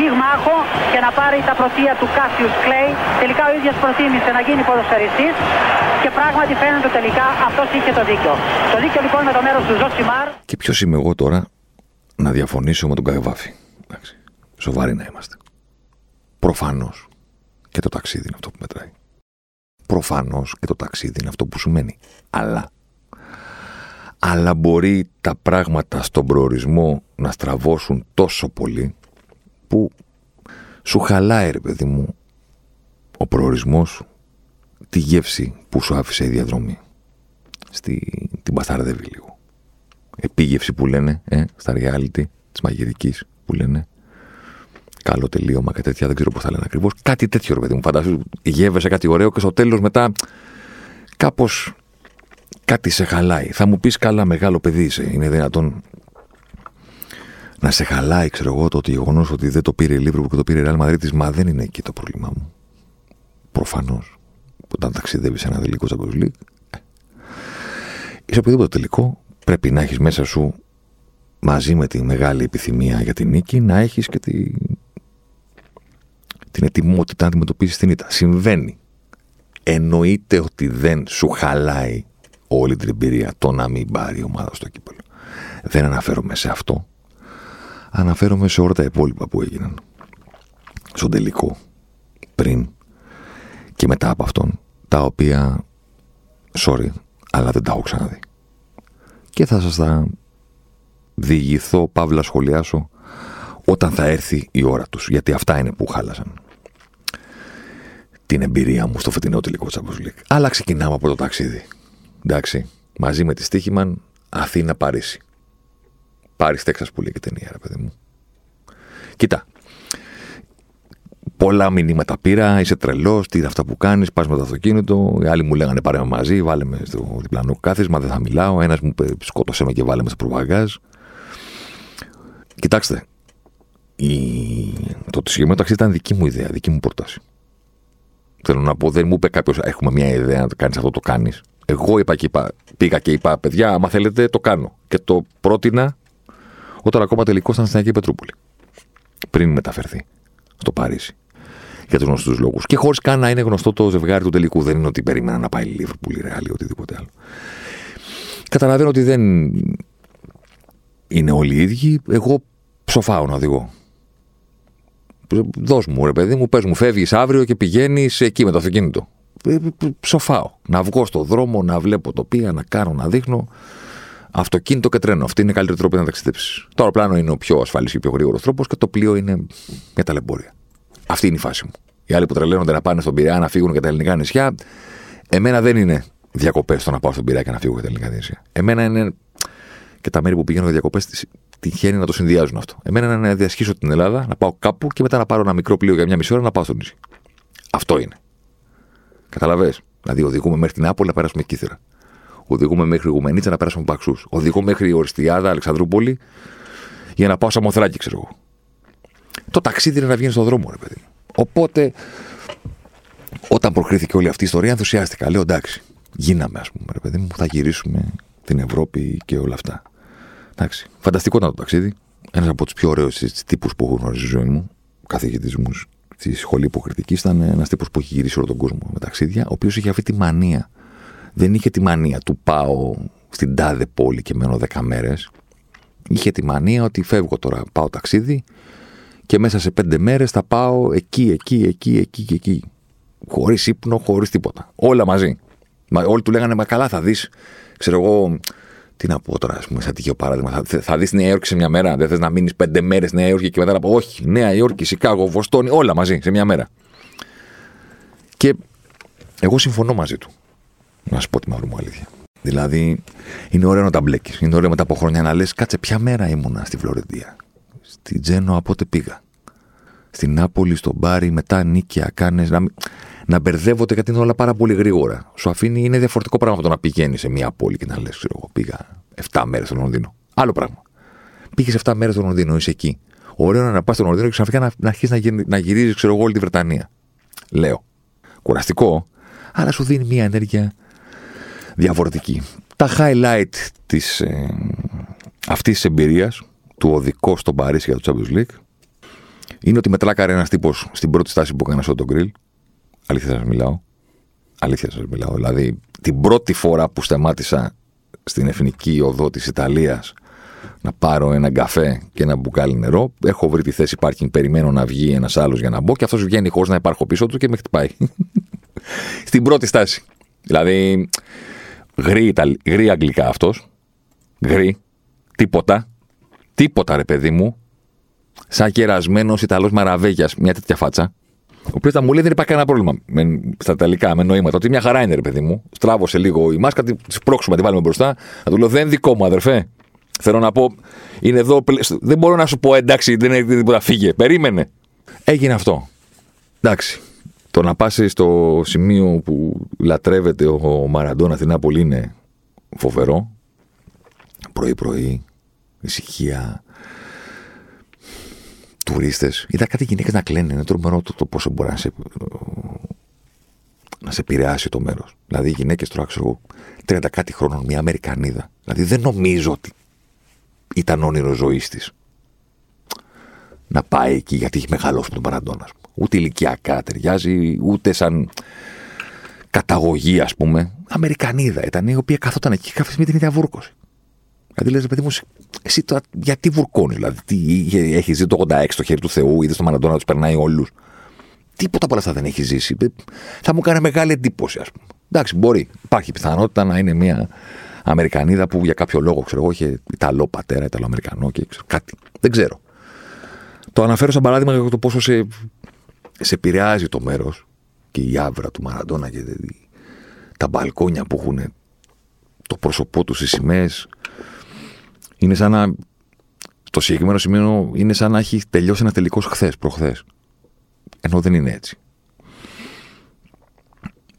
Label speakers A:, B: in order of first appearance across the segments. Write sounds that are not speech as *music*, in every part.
A: πυγμάχο και να πάρει τα πρωτεία του Κάσιους Κλέη. Τελικά ο ίδιος προτίμησε να γίνει ποδοσφαιριστής και πράγματι φαίνεται τελικά αυτός είχε το δίκιο. Το δίκιο λοιπόν με το μέρος του Ζωσιμάρ.
B: Και ποιος είμαι εγώ τώρα να διαφωνήσω με τον Καβάφη; Εντάξει. Σοβαροί να είμαστε. Προφανώς και το ταξίδι είναι αυτό που μετράει. Προφανώς και το ταξίδι είναι αυτό που σου μένει. Αλλά. Αλλά μπορεί τα πράγματα στον προορισμό να στραβώσουν τόσο πολύ που σου χαλάει ρε παιδί μου ο προορισμός σου τη γεύση που σου άφησε η διαδρομή. Στη, την μπασταρδεύει λίγο. Επίγευση που λένε ε, στα reality της μαγειρικής που λένε καλό τελείωμα και τέτοια, δεν ξέρω πώς θα λένε ακριβώς. Κάτι τέτοιο, ρε παιδί μου. Φαντάζομαι, γεύεσαι κάτι ωραίο και στο τέλος μετά κάπως κάτι σε χαλάει. Θα μου πεις καλά, μεγάλο παιδί είσαι. Είναι δυνατόν να σε χαλάει, ξέρω εγώ, το ότι γεγονός ότι δεν το πήρε η Λίβρο και το πήρε η Real Madrid, μα δεν είναι εκεί το πρόβλημά μου. Προφανώς. Όταν ταξιδεύει σε ένα τελικό Champions League, ε, είσαι οποιοδήποτε τελικό, πρέπει να έχεις μέσα σου μαζί με τη μεγάλη επιθυμία για την νίκη να έχεις και τη... την ετοιμότητα να αντιμετωπίσεις την ήττα. Συμβαίνει. Εννοείται ότι δεν σου χαλάει όλη την εμπειρία το να μην πάρει η ομάδα στο κύπελο. Δεν αναφέρομαι σε αυτό. Αναφέρομαι σε όλα τα υπόλοιπα που έγιναν. Στον τελικό, πριν και μετά από αυτόν, τα οποία, sorry, αλλά δεν τα έχω ξαναδεί. Και θα σας τα διηγηθώ, παύλα σχολιάσω, όταν θα έρθει η ώρα τους. Γιατί αυτά είναι που χάλασαν την εμπειρία μου στο φετινό τελικό Champions League. Αλλά ξεκινάμε από το ταξίδι. Εντάξει, μαζί με τη Στίχημαν, Αθήνα-Παρίσι. Πάρει Τέξα που λέει και ταινία, ρε παιδί μου. Κοίτα. Πολλά μηνύματα πήρα, είσαι τρελός, τι είναι αυτά που κάνεις, πας με το αυτοκίνητο. Οι άλλοι μου λέγανε πάρε μαζί, βάλε με στο διπλανό κάθισμα, δεν θα μιλάω. Ένας μου είπε σκότωσε με και βάλε με στο προβαγκάζ. Κοιτάξτε, η... το συγκεκριμένο ταξίδι ήταν δική μου ιδέα, δική μου πρόταση. Θέλω να πω, δεν μου είπε κάποιος: Έχουμε μια ιδέα να το κάνεις αυτό, το κάνεις. Εγώ είπα και είπα, πήγα και είπα: Παιδιά, άμα θέλετε, το κάνω. Και το πρότεινα όταν ακόμα τελικό ήταν στην Αγία Πετρούπολη. Πριν μεταφερθεί στο Παρίσι. Για τους γνωστούς λόγους. Και χωρίς καν να είναι γνωστό το ζευγάρι του τελικού. Δεν είναι ότι περίμενα να πάει Λίβερπουλ ή Ρεάλ ή οτιδήποτε άλλο. Καταλαβαίνω ότι δεν είναι όλοι οι ίδιοι. Εγώ ψοφάω να οδηγώ. Δώσ' μου, ρε παιδί μου, πες μου, φεύγεις αύριο και πηγαίνεις εκεί με το αυτοκίνητο. Ε, ψοφάω. Να βγω στο δρόμο, να βλέπω τοπία, να κάνω, να δείχνω. Αυτοκίνητο και τρένο. Αυτή είναι η καλύτερη τρόπο να ταξιδέψεις. Το αεροπλάνο είναι ο πιο ασφαλής και ο πιο γρήγορος τρόπος και το πλοίο είναι μια ταλαιπωρία. Αυτή είναι η φάση μου. Οι άλλοι που τρελαίνονται να πάνε στον Πειραιά να φύγουν και τα ελληνικά νησιά, εμένα δεν είναι διακοπές το να πάω στον Πειραιά και να φύγω για τα ελληνικά νησιά. Εμένα είναι και τα μέρη που πηγαίνω για διακοπές τυχαίνει να το συνδυάζουν αυτό. Εμένα είναι να διασχίσω την Ελλάδα, να πάω κάπου και μετά να πάρω ένα μικρό πλοίο για μια μισή ώρα να πάω στο νησί. Αυτό είναι. Καταλαβέ. Δηλαδή, οδηγούμε μέχρι την Άπολη να περάσουμε κύθρα. Οδηγούμε μέχρι Γουμενίτσα να περάσουμε Παξούς. Οδηγώ μέχρι Οριστιάδα, Αλεξανδρούπολη για να πάω Σαμοθράκη, ξέρω εγώ. Το ταξίδι είναι να βγαίνεις στον δρόμο, ρε παιδί. Οπότε, όταν προκρίθηκε όλη αυτή η ιστορία, ενθουσιάστηκα. Λέω εντάξει, γίναμε, ας πούμε, ρε παιδί μου, θα γυρίσουμε την Ευρώπη και όλα αυτά. Εντάξει. Φανταστικό ήταν το ταξίδι. Ένας από τους πιο ωραίους τύπους που έχω γνωρίσει στη ζωή μου, καθηγητή μου στη σχολή υποκριτική, ήταν ένας τύπος που έχει γυρίσει όλο τον κόσμο με ταξίδια, ο οποίος είχε αυτή τη μανία. Δεν είχε τη μανία του πάω στην τάδε πόλη και μένω 10 μέρες. Είχε τη μανία ότι φεύγω τώρα, πάω ταξίδι και μέσα σε πέντε μέρες θα πάω εκεί, εκεί, εκεί, εκεί και εκεί. Χωρίς ύπνο, χωρίς τίποτα. Όλα μαζί. Μα, όλοι του λέγανε Μα καλά, θα δεις, ξέρω εγώ, τι να πω τώρα, ας πούμε, σαν τυχαίο παράδειγμα. Θα, θα δεις Νέα Υόρκη σε μια μέρα. Δεν θες να μείνεις πέντε μέρες Νέα Υόρκη και μετά να πω Όχι, Νέα Υόρκη, Σικάγο, Βοστόνη, όλα μαζί σε μια μέρα. Και εγώ συμφωνώ μαζί του. Να σου πω τη μαύρη μου αλήθεια. Δηλαδή, είναι ωραίο να τα μπλέκεις. Είναι ωραίο μετά από χρόνια να λες: Κάτσε, ποια μέρα ήμουνα στη Φλωρεντία. Στη Τζένο, από πότε πήγα. Στην Νάπολη, στον Μπάρι, μετά νίκια, κάνες. Να, να μπερδεύονται γιατί είναι όλα πάρα πολύ γρήγορα. Σου αφήνει, είναι διαφορετικό πράγμα από το να πηγαίνεις σε μια πόλη και να λες: Ξέρω εγώ, πήγα 7 μέρες στο Λονδίνο. Άλλο πράγμα. Πήγες 7 μέρες στο Λονδίνο, είσαι εκεί. Ωραίο είναι να πας στο Λονδίνο και ξαφνικά να, να αρχίσεις να, να γυρίζεις, ξέρω εγώ, όλη τη Βρετανία. Λέω. Κουραστικό, αλλά σου δίνει μια ενέργεια διαφορετική. Τα highlight της, ε, αυτής της εμπειρίας του οδικό στο Παρίσι για το Champions League είναι ότι με τράκαρε ένας τύπος στην πρώτη στάση που έκανα στο τον γκριλ. Αλήθεια σας μιλάω. Αλήθεια σας μιλάω. Δηλαδή, την πρώτη φορά που σταμάτησα στην εθνική οδό της Ιταλίας να πάρω ένα καφέ και ένα μπουκάλι νερό, έχω βρει τη θέση πάρκινγκ, περιμένω να βγει ένας άλλος για να μπω και αυτός βγαίνει χωρίς να υπάρχω πίσω του και με χτυπάει. *laughs* στην πρώτη στάση. Δηλαδή, γρή, γρή αγγλικά αυτός. Γρή. Τίποτα. Τίποτα, ρε παιδί μου σαν κερασμένος Ιταλός Μαραβέγιας, μια τέτοια φάτσα. Ο οποίος θα μου λέει δεν υπάρχει κανένα πρόβλημα με, στα Ιταλικά, με νοήματα. Ότι μια χαρά είναι, ρε παιδί μου. Στράβωσε λίγο η μάσκα, τη σπρώξουμε, τη βάλουμε μπροστά. Θα του λέω δεν δικό μου, αδερφέ. Θέλω να πω, είναι εδώ. Δεν μπορώ να σου πω εντάξει, δεν έχει τίποτα, φύγε. Περίμενε. Έγινε αυτό. Εντάξει. Το να πάσει στο σημείο που λατρεύεται ο Μαραντόνα στην Νάπολη είναι φοβερό. Πρωί-πρωί, ησυχία, τουρίστες. Είδα κάτι γυναίκες να κλαίνουν. Είναι τρομερό το, το πόσο μπορεί να σε, να σε επηρεάσει το μέρος. Δηλαδή, οι γυναίκες τώρα, ξέρω εγώ, 30 κάτι χρόνων, μια Αμερικανίδα. Δηλαδή, δεν νομίζω ότι ήταν όνειρο ζωής της να πάει εκεί γιατί έχει μεγαλώσει τον Παραντόνα. Ούτε ηλικιακά ταιριάζει, ούτε σαν καταγωγή, ας πούμε. Αμερικανίδα ήταν η οποία καθόταν εκεί κάθε στιγμή την ίδια βούρκωση. Δηλαδή λες, παιδί μου, εσύ τώρα γιατί βουρκώνεις, δηλαδή. Τι, έχεις ζει το 86 στο χέρι του Θεού, είδες το Μαραντόνα να τους περνάει όλους. Τίποτα από όλα αυτά δεν έχεις ζήσει. Θα μου κάνει μεγάλη εντύπωση, ας πούμε. Εντάξει, μπορεί. Υπάρχει πιθανότητα να είναι μια Αμερικανίδα που για κάποιο λόγο, ξέρω εγώ, είχε Ιταλό πατέρα, Ιταλοαμερικανό και ξέρω, κάτι. Δεν ξέρω. Το αναφέρω σαν παράδειγμα για το πόσο σε, σε επηρεάζει το μέρος και η άβρα του Μαραντόνα και τα μπαλκόνια που έχουν το πρόσωπό τους, οι σημαίες, είναι σαν να. Το συγκεκριμένο σημείο είναι σαν να έχει τελειώσει ένα τελικός χθες, προχθές. Ενώ δεν είναι έτσι.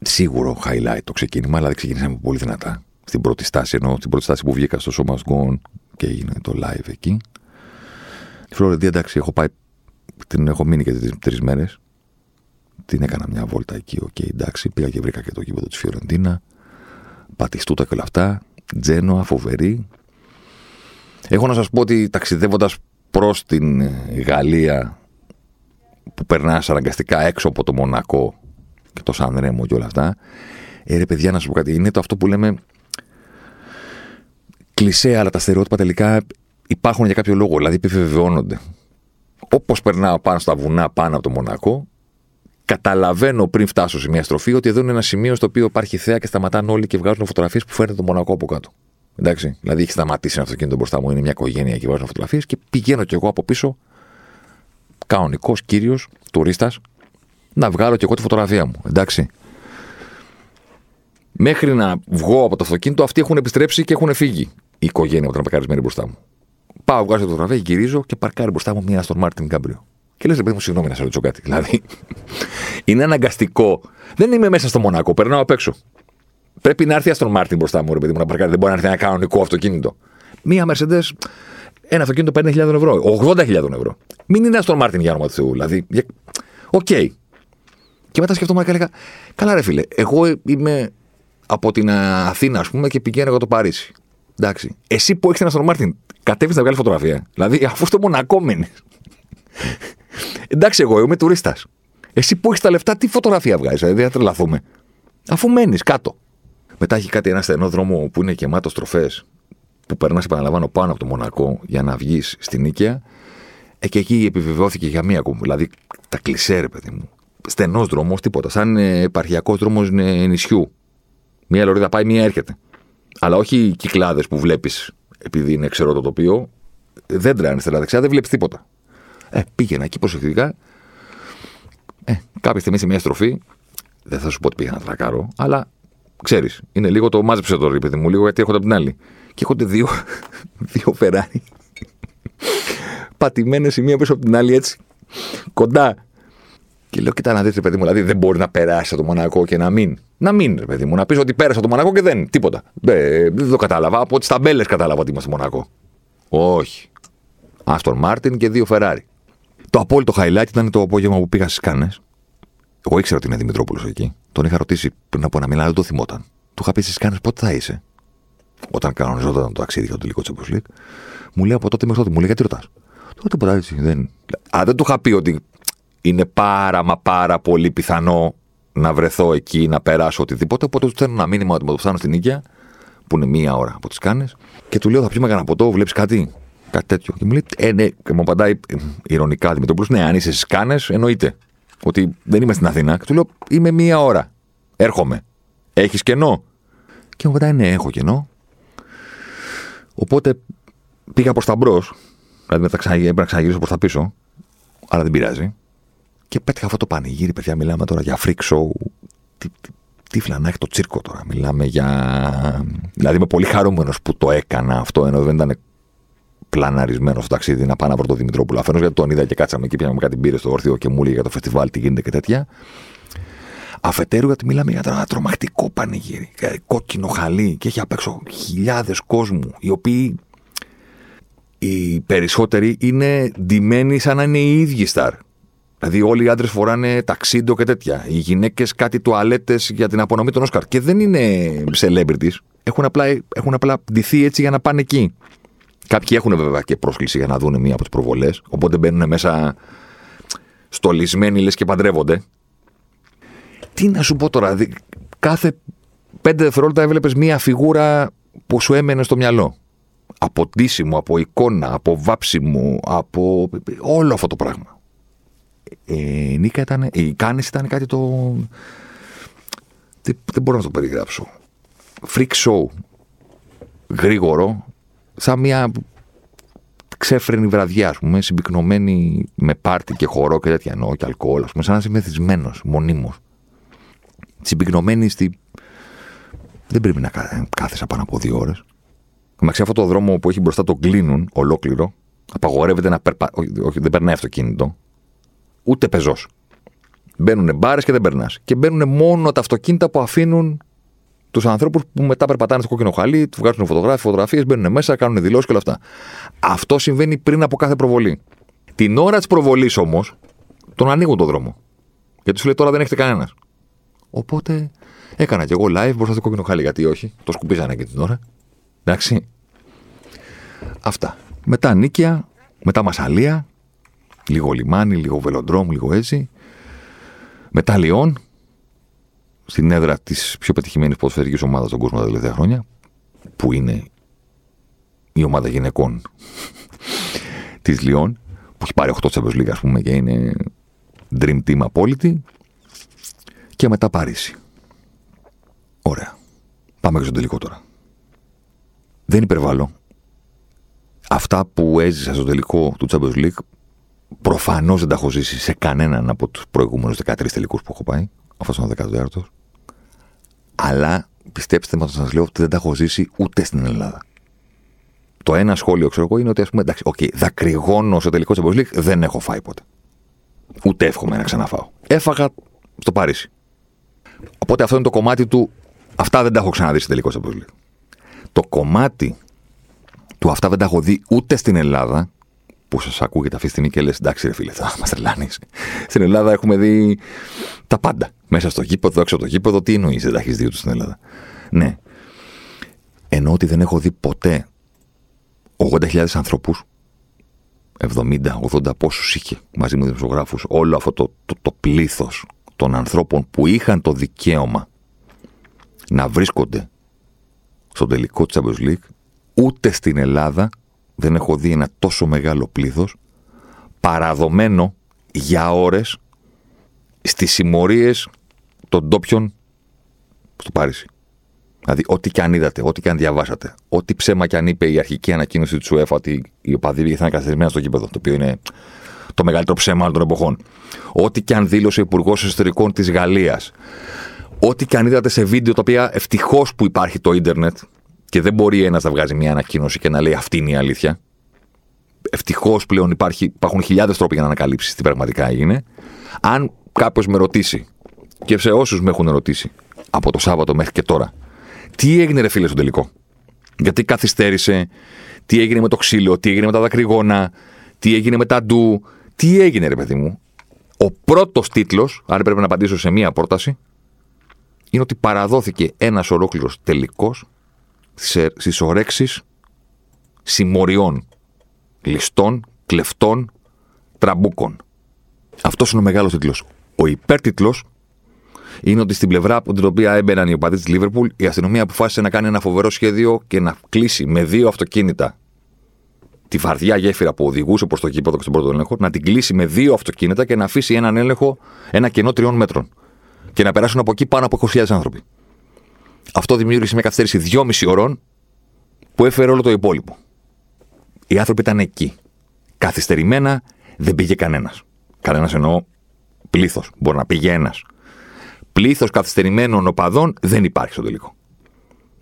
B: Σίγουρο highlight το ξεκίνημα, αλλά δεν ξεκίνησαμε πολύ δυνατά. Στην πρώτη στάση, ενώ στην πρώτη στάση που βγήκα στο σώμα Gone και έγινε το live εκεί. Τη Φλωρεντία, εντάξει, έχω πάει. Την έχω μείνει και τρεις μέρες. Την έκανα μια βόλτα εκεί, ok, okay, εντάξει. Πήγα και βρήκα και το γήπεδο της Φιωρεντίνα. Μπατιστούτα και όλα αυτά. Τζένοα, φοβερή. Έχω να σας πω ότι ταξιδεύοντας προς την ε, Γαλλία που περνάς αναγκαστικά έξω από το Μονακό και το Σαν Ρέμο και όλα αυτά, ε, ρε παιδιά να σου πω κάτι, είναι το αυτό που λέμε κλισέ, αλλά τα στερεότυπα τελικά υπάρχουν για κάποιο λόγο, δηλαδή επιβεβαιώνονται. Όπως περνάω πάνω στα βουνά πάνω από το Μονακό, καταλαβαίνω πριν φτάσω σε μια στροφή ότι εδώ είναι ένα σημείο στο οποίο υπάρχει θέα και σταματάνε όλοι και βγάζουν φωτογραφίες που φαίνεται το Μονακό από κάτω. Εντάξει, δηλαδή έχει σταματήσει ένα αυτοκίνητο μπροστά μου, είναι μια οικογένεια και βάζουν φωτογραφίες και πηγαίνω κι εγώ από πίσω, κανονικός κύριος, τουρίστας, να βγάλω κι εγώ τη φωτογραφία μου. Εντάξει. Μέχρι να βγω από το αυτοκίνητο, αυτοί έχουν επιστρέψει και έχουν φύγει η οικογένεια που 'ταν παρκαρισμένη μπροστά μου. Πάω, βγάζω τη φωτογραφία, γυρίζω και παρκάρει μπροστά μου μία Άστον Μάρτιν κάμπριο. Και λες, παιδί μου, συγγνώμη να σε ρωτήσω κάτι. Δηλαδή, είναι αναγκαστικό. Δεν είμαι μέσα στο Μονακό, περνάω απ' έξω. Πρέπει να έρθει Άστον Μάρτιν μπροστά μου, ρε παιδί μου, να παρκάρει. Δεν μπορεί να έρθει ένα κανονικό αυτοκίνητο. Μία Mercedes, ένα αυτοκίνητο 50.000 ευρώ, 80.000 ευρώ. Μην είναι Άστον Μάρτιν για όνομα του Θεού. Δηλαδή, ok. Okay. Και μετά σκεφτόμουν και έλεγα, καλά ρε φίλε, εγώ είμαι από την Αθήνα, ας πούμε, και πηγαίνω εγώ το Παρίσι. Εντάξει. Εσύ που έχεις ένα Άστον Μάρτιν, κατέβεις να βγάλεις φωτογραφία. Δηλαδή, αφού στο Μονακό μένει. Εντάξει, εγώ είμαι τουρίστας. Εσύ που έχεις τα λεφτά, τι φωτογραφία βγάζεις, δηλαδή, δεν θα τρελαθούμε. Αφού μένεις κάτω. Μετά έχει κάτι ένα στενό δρόμο που είναι γεμάτος στροφές που περνάς, επαναλαμβάνω, πάνω από το Μονακό για να βγεις στην Νίκαια. Ε, και εκεί επιβεβαιώθηκε για μία ακόμα. Δηλαδή τα κλεισέ, ρε παιδί μου. Στενός δρόμος, τίποτα. Σαν ε, επαρχιακός δρόμος νησιού. Μία λωρίδα πάει, μία έρχεται. Αλλά όχι κυκλάδες που βλέπεις επειδή είναι ξερό το τοπίο. Δέντρα αριστερά δεξιά, δεν βλέπεις τίποτα. Ε, πήγαινα εκεί προσεκτικά. Ε, κάποια στιγμή σε μια στροφή, δεν θα σου πω ότι πήγα να τρακάρω, αλλά Ξέρεις, είναι λίγο το μάζεψε το παιδί μου, λίγο γιατί έχω από την άλλη. Και έχονται δύο, *laughs* δύο Φεράρι. *laughs* Πατημένες η μία πίσω από την άλλη έτσι. Κοντά. Και λέω, κοιτά να δείτε, παιδί μου, δηλαδή δεν μπορεί να περάσει το Μονακό και να μην. Να μην, ρε παιδί μου, να πεις ότι πέρασα το Μονακό και δεν. Τίποτα. Ε, δεν το κατάλαβα. Από τις ταμπέλες κατάλαβα ότι είμαστε Μονακό. Όχι. Άστον Μάρτιν και δύο Φεράρι. Το απόλυτο highlight ήταν το απόγευμα που πήγα στις Κάνες. Εγώ ήξερα ότι είναι Δημητρόπουλος εκεί. Τον είχα ρωτήσει πριν από ένα μήνα, δεν το θυμόταν. Του είχα πει στις Κάνες πότε θα είσαι; Όταν κανονιζόταν το ταξίδι για το τελικό Champions League. Μου λέει από τότε μέχρι τότε, μου λέει γιατί ρωτάς; Τότε τίποτα έτσι. Δεν... Α, δεν του είχα πει ότι είναι πάρα μα πάρα πολύ πιθανό να βρεθώ εκεί, να περάσω οτιδήποτε. Οπότε του στέλνω ένα μήνυμα ότι μου το φτάνω στην Νίκαια, που είναι μία ώρα από τις Κάνες, και του λέω: Θα πιούμε κανένα ποτό, βλέπεις κάτι; Κάτι τέτοιο. Και μου λέει: Ε, ναι, και μου απαντάει ηρωνικά Δημητρόπουλος: Ναι, αν είσαι στις Κάνες, εννοείται. Ότι δεν είμαι στην Αθήνα. Και του λέω: Είμαι μία ώρα. Έρχομαι. Έχεις κενό; Και μου απαντάει: Ναι, έχω κενό. Οπότε πήγα προς τα μπρος. Δηλαδή έπρεπε να ξαναγυρίσω προς τα πίσω. Αλλά δεν πειράζει. Και πέτυχα αυτό το πανηγύρι, παιδιά. Μιλάμε τώρα για freak show. Τι, τι, τι φλανά έχει το τσίρκο τώρα. Μιλάμε για. Δηλαδή είμαι πολύ χαρούμενος που το έκανα αυτό, ενώ δεν ήταν πλαναρισμένο στο ταξίδι να πάω να βρω τον Δημητρόπουλο. Αφενός γιατί τον είδα και κάτσαμε εκεί, πιάναμε κάτι μπύρες στο όρθιο και μου έλεγε για το φεστιβάλ τι γίνεται και τέτοια. Αφετέρου γιατί μιλάμε για ένα τρομακτικό πανηγύρι. Κόκκινο χαλί και έχει απ' έξω χιλιάδες κόσμου οι οποίοι οι περισσότεροι είναι ντυμένοι σαν να είναι οι ίδιοι στάρ. Δηλαδή, όλοι οι άντρες φοράνε ταξίδιο και τέτοια. Οι γυναίκες κάτι τουαλέτες για την απονομή των Όσκαρ. Και δεν είναι celebrities. Έχουν απλά, έχουν απλά ντυθεί έτσι για να πάνε εκεί. Κάποιοι έχουν βέβαια και πρόσκληση για να δουν μία από τις προβολές. Οπότε μπαίνουν μέσα στολισμένοι λες και παντρεύονται. Τι να σου πω τώρα. Κάθε πέντε δευτερόλεπτα έβλεπες μία φιγούρα που σου έμενε στο μυαλό. Από ντύσιμο, από εικόνα, από βάψιμο, από όλο αυτό το πράγμα ε, Νίκα ήταν, η Κάνες ήταν κάτι το... Δεν, δεν μπορώ να το περιγράψω. Freak show. Γρήγορο. Σαν μια ξέφρενη βραδιά, ας πούμε, συμπυκνωμένη με πάρτι και χορό και τέτοια εννοώ και αλκοόλ, ας πούμε, σαν να είσαι μεθυσμένος, μονίμως. Συμπυκνωμένη στη. Δεν πρέπει να κάθεσαι πάνω από δύο ώρες. Με αυτό το δρόμο που έχει μπροστά το κλείνουν ολόκληρο, απαγορεύεται να περπα... όχι, δεν περνάει αυτοκίνητο ούτε πεζός. Μπαίνουν μπάρες και δεν περνάς. Και μπαίνουν μόνο τα αυτοκίνητα που αφήνουν τους ανθρώπους που μετά περπατάνε στο κόκκινο χαλί, τους βγάζουν φωτογραφίες, μπαίνουν μέσα, κάνουν δηλώσεις και όλα αυτά. Αυτό συμβαίνει πριν από κάθε προβολή. Την ώρα της προβολής όμως, τον ανοίγουν τον δρόμο. Γιατί σου λέει τώρα δεν έχετε κανένας. Οπότε έκανα κι εγώ live μπροστά στο κόκκινο χαλί. Γιατί όχι, το σκουπίζανε και την ώρα. Εντάξει. Αυτά. Μετά νίκαια, μετά μασαλία, Λίγο λιμάνι, λίγο βελοντρόμ, λίγο έτσι. Μετά Λιόν, στην έδρα της πιο πετυχημένης ποδοσφαιρικής ομάδας στον κόσμο τα τελευταία χρόνια, που είναι η ομάδα γυναικών *laughs* της Λιόν, που έχει πάρει 8 Champions League, ας πούμε, και είναι dream team απόλυτη. Και μετά Παρίσι. Ωραία. Πάμε και στο τελικό τώρα. Δεν υπερβάλλω. Αυτά που έζησα στο τελικό του Champions League Προφανώς δεν τα έχω ζήσει σε κανέναν από τους προηγούμενους 13 τελικούς που έχω πάει. Αυτός είναι ο 14ο. Αλλά πιστέψτε με όταν σας λέω ότι δεν τα έχω ζήσει ούτε στην Ελλάδα. Το ένα σχόλιο, ξέρω εγώ, είναι ότι ας πούμε, εντάξει, okay, δακρυγόνο στο τελικό Champions League δεν έχω φάει ποτέ. Ούτε εύχομαι να ξαναφάω. Έφαγα στο Παρίσι. Οπότε αυτό είναι το κομμάτι του. Αυτά δεν τα έχω ξαναδεί στο τελικό Champions League. Το κομμάτι του αυτά δεν τα έχω δει ούτε στην Ελλάδα που σας ακούγεται αυτή τη στιγμή και λες: Εντάξει, ρε φίλε, θα μας τρελάνεις. Στην Ελλάδα έχουμε δει τα πάντα. Μέσα στο γήπεδο, έξω από το γήπεδο, τι εννοείς, δεν τα έχεις δει ούτε στην Ελλάδα. Ναι. Ενώ ότι δεν έχω δει ποτέ 80.000 ανθρώπους, 70-80 πόσους είχε μαζί με δημοσιογράφους, όλο αυτό το, το, το πλήθος των ανθρώπων που είχαν το δικαίωμα να βρίσκονται στο τελικό της Champions League, ούτε στην Ελλάδα δεν έχω δει ένα τόσο μεγάλο πλήθος παραδομένο για ώρες στις συμμορίες των ντόπιων στο Πάρίσι. Δηλαδή, ό,τι και αν είδατε, ό,τι και αν διαβάσατε, ό,τι ψέμα και αν είπε η αρχική ανακοίνωση του ΣΟΕΦ ότι οι οπαδοί θα είναι καθαρισμένα στο κήπεδο, το οποίο είναι το μεγαλύτερο ψέμα των εποχών. Ό,τι και αν δήλωσε ο Υπουργός Εσωτερικών της Γαλλίας. Ό,τι και αν είδατε σε βίντεο, τα οποία ευτυχώς που υπάρχει το ίντερνετ, και δεν μπορεί ένας να βγάζει μια ανακοίνωση και να λέει αυτή είναι η αλήθεια. Ευτυχώς πλέον υπάρχει, υπάρχουν χιλιάδες τρόποι για να ανακαλύψεις τι πραγματικά έγινε. Αν κάποιος με ρωτήσει, και σε όσους με έχουν ρωτήσει από το Σάββατο μέχρι και τώρα, τι έγινε, ρε φίλε, στο τελικό; Γιατί καθυστέρησε, τι έγινε με το ξύλο, τι έγινε με τα δακρυγόνα, τι έγινε με τα ντου, τι έγινε, ρε παιδί μου; Ο πρώτος τίτλος, αν πρέπει να απαντήσω σε μία πρόταση, είναι ότι παραδόθηκε ένας ολόκληρος τελικός στις ορέξεις συμμοριών, ληστών, κλεφτών, τραμπούκων. Αυτός είναι ο μεγάλος τίτλος. Ο υπέρτιτλος είναι ότι στην πλευρά από την οποία έμπαιναν οι οπαδοί της Λίβερπουλ, η αστυνομία αποφάσισε να κάνει ένα φοβερό σχέδιο και να κλείσει με δύο αυτοκίνητα τη φαρδιά γέφυρα που οδηγούσε προς το γήπεδο και στον πρώτο έλεγχο, να την κλείσει με δύο αυτοκίνητα και να αφήσει έναν έλεγχο ένα κενό τριών μέτρων. Και να περάσουν από εκεί πάνω από 20.000 άνθρωποι. Αυτό δημιούργησε μια καθυστέρηση 2,5 ώρων που έφερε όλο το υπόλοιπο. Οι άνθρωποι ήταν εκεί. Καθυστερημένα δεν πήγε κανένας. Κανένας εννοώ πλήθος. Μπορεί να πήγε ένας. Πλήθος καθυστερημένων οπαδών δεν υπάρχει στο τελικό.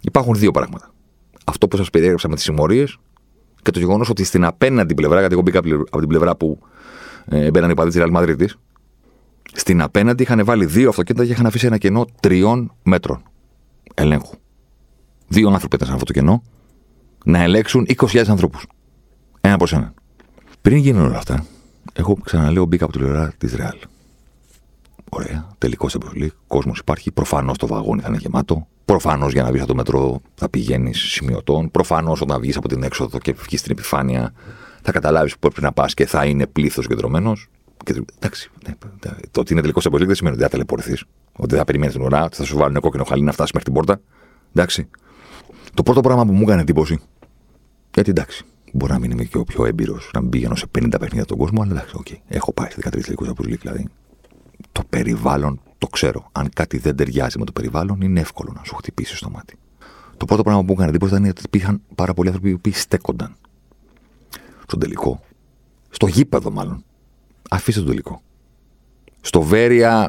B: Υπάρχουν δύο πράγματα. Αυτό που σας περιέγραψα με τις συμμορίες και το γεγονός ότι στην απέναντι πλευρά, γιατί εγώ μπήκα από την πλευρά που ε, μπαίναν οι παδί της Real Madrid, στην απέναντι είχαν βάλει δύο αυτοκίνητα και είχαν αφήσει ένα κενό τριών μέτρων ελέγχου. Δύο άνθρωποι ήταν σε αυτό το κενό να ελέγξουν 20.000 ανθρώπους. Ένα προ έναν. Πριν γίνουν όλα αυτά, εγώ ξαναλέω μπήκα από τη πλευρά της Ρεάλ. Ωραία. Τελικός σε Κόσμος υπάρχει. Προφανώς το βαγόνι θα είναι γεμάτο. Προφανώς για να βγεις από το μετρό θα πηγαίνεις σημειωτών. Προφανώς όταν βγεις από την έξοδο και βγεις στην επιφάνεια θα καταλάβεις που πρέπει να πας και θα είναι πλήθος κεντρωμένο. Και, εντάξει, ναι, το ότι είναι τελικός σε δεν σημαίνει ότι θα ταλαιπωρηθείς. Ότι θα περιμένεις την ουρά, ότι θα σου βάλουν κόκκινο χαλί να φτάσεις μέχρι την πόρτα. Εντάξει. Το πρώτο πράγμα που μου έκανε εντύπωση. Γιατί εντάξει, μπορεί να μην είμαι και ο πιο έμπειρος, να μην πήγαινω σε 50 παιχνίδια τον κόσμο, αλλά εντάξει, okay. έχω πάει σε 13 τελικού από δηλαδή το περιβάλλον το ξέρω. Αν κάτι δεν ταιριάζει με το περιβάλλον, είναι εύκολο να σου χτυπήσει στο μάτι. Το πρώτο πράγμα που μου έκανε εντύπωση ήταν ότι υπήρχαν πάρα πολλοί άνθρωποι που στέκονταν στον τελικό. Στο γήπεδο, μάλλον. Αφήστε τον τελικό. Στο Βέρεια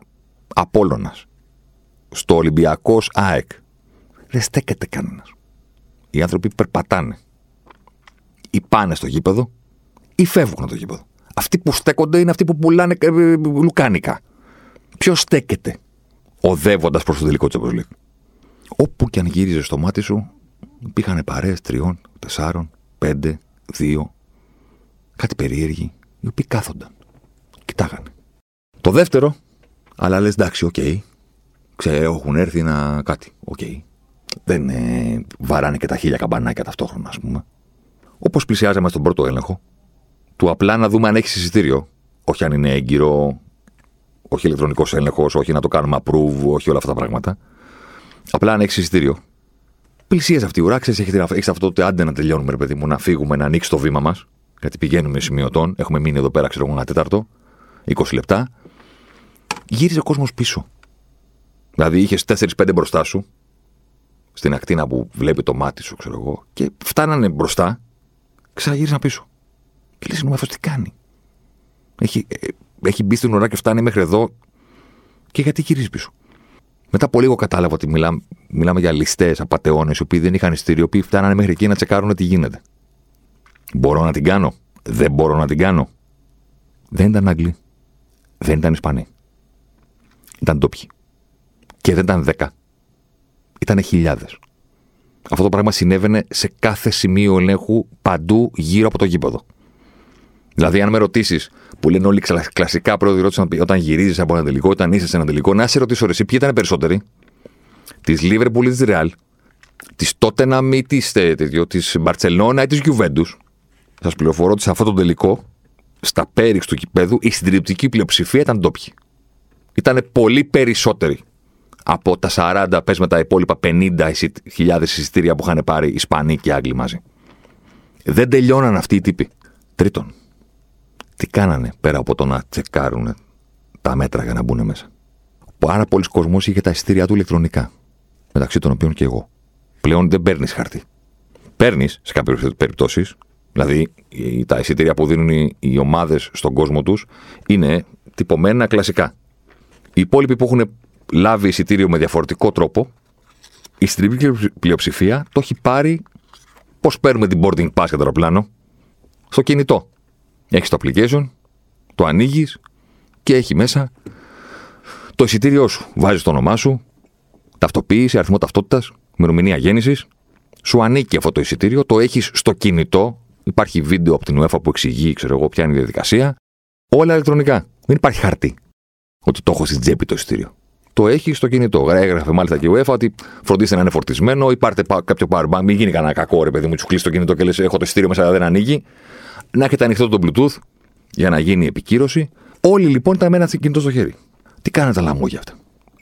B: Απόλωνα. Στο Ολυμπιακός ΑΕΚ. Δεν στέκεται κανένας. Οι άνθρωποι περπατάνε. Ή πάνε στο γήπεδο ή φεύγουν από το γήπεδο. Αυτοί που στέκονται είναι αυτοί που πουλάνε ε, ε, λουκάνικα. Ποιος στέκεται οδεύοντας προς το τελικό Champions League. Όπου και αν γύριζε το μάτι σου, υπήρχαν παρέες τριών, τεσσάρων, πέντε, δύο, κάτι περίεργοι, οι οποίοι κάθονταν. Κοιτάγανε. Το δεύτερο, αλλά λες εντάξει, ok. Okay, ξέρω, έχουν έρθει να κάτι. Ok. Okay. Δεν ε, βαράνε και τα χίλια καμπανάκια ταυτόχρονα, ας πούμε. Όπως πλησιάζαμε στον πρώτο έλεγχο, του απλά να δούμε αν έχει εισιτήριο. Όχι αν είναι έγκυρο, όχι ηλεκτρονικός έλεγχος, όχι να το κάνουμε approve, όχι όλα αυτά τα πράγματα. Απλά αν έχει εισιτήριο. Πλησίαζε αυτή η ουρά, ξέρεις, έχεις αυτό το άντε να τελειώνουμε, ρε παιδί μου, να φύγουμε, να ανοίξει το βήμα μας. Γιατί πηγαίνουμε σημειωτών, έχουμε μείνει εδώ πέρα, ξέρω εγώ, ένα τέταρτο, 20 λεπτά. Γύριζε ο κόσμος πίσω. Δηλαδή είχες 4-5 μπροστά σου, στην ακτίνα που βλέπει το μάτι σου, ξέρω εγώ, και φτάνανε μπροστά, ξαναγύριζαν πίσω. Και λες, αυτός τι κάνει; Έχει, ε, έχει μπει στην ουρά και φτάνει μέχρι εδώ. Και γιατί γυρίζει πίσω; Μετά από λίγο κατάλαβα ότι μιλάμε, μιλάμε για ληστές, απαταιώνες, οι οποίοι δεν είχαν ειστήριο, οι οποίοι φτάνανε μέχρι εκεί να τσεκάρουν τι γίνεται. Μπορώ να την κάνω; Δεν μπορώ να την κάνω; Δεν ήταν Άγγλοι. Δεν ήταν Ισπανοί. Ήταν ντόπιοι. Και δεν ήταν δέκα. Ήταν χιλιάδες. Αυτό το πράγμα συνέβαινε σε κάθε σημείο ελέγχου παντού γύρω από το γήπεδο. Δηλαδή, αν με ρωτήσεις, που λένε όλοι κλασικά πρώτη ρώτησαν όταν γυρίζεις από ένα τελικό, όταν είσαι σε ένα τελικό, να σε ρωτήσω εσύ, ποιοι ήταν περισσότεροι, της Λίβερπουλ ή της Ρεάλ, της Τότεναμ ή της Μπαρσελόνα ή της Γιουβέντους; Σας πληροφορώ ότι σε αυτό το τελικό, στα πέριξ του κηπέδου, η συντριπτική πλειοψηφία ήταν ντόπιοι. Ήταν πολύ περισσότεροι από τα 40, πες με τα υπόλοιπα 50.000 εισιτήρια που είχαν πάρει Ισπανοί και Άγγλοι μαζί. Δεν τελειώναν αυτοί οι τύποι. Τρίτον, τι κάνανε πέρα από το να τσεκάρουν τα μέτρα για να μπουν μέσα; Πάρα πολλοί κόσμοι είχε τα εισιτήριά του ηλεκτρονικά. Μεταξύ των οποίων και εγώ. Πλέον δεν παίρνεις χαρτί. Παίρνεις σε κάποιες περιπτώσεις, δηλαδή τα εισιτήρια που δίνουν οι ομάδες στον κόσμο τους είναι τυπωμένα κλασικά. Οι υπόλοιποι που έχουν λάβει εισιτήριο με διαφορετικό τρόπο, η συντριπτική πλειοψηφία το έχει πάρει. Πώς παίρνουμε την boarding pass για το αεροπλάνο, στο κινητό. Έχεις το application, το ανοίγεις και έχει μέσα Το εισιτήριό σου. Βάζεις το όνομά σου, ταυτοποίηση, αριθμό ταυτότητας, ημερομηνία γέννησης. Σου ανήκει αυτό το εισιτήριο, το έχεις στο κινητό. Υπάρχει βίντεο από την UEFA που εξηγεί, ξέρω εγώ, ποια είναι η διαδικασία. Όλα ηλεκτρονικά. Δεν υπάρχει χαρτί. Ότι το έχω στην τσέπη το εισιτήριο. Το έχει στο κινητό. Έγραφε μάλιστα και η UEFA ότι φροντίστε να είναι φορτισμένο ή πάρτε κάποιο powerbank. Μην γίνει κανένα κακό, ρε παιδί μου, του κλείσει το κινητό και λες: Έχω το εισιτήριο μέσα, αλλά δεν ανοίγει. Να έχετε ανοιχτό το Bluetooth για να γίνει η επικύρωση. Όλοι λοιπόν ήταν με ένα κινητό στο χέρι. Τι κάνανε τα λαμόγια αυτά.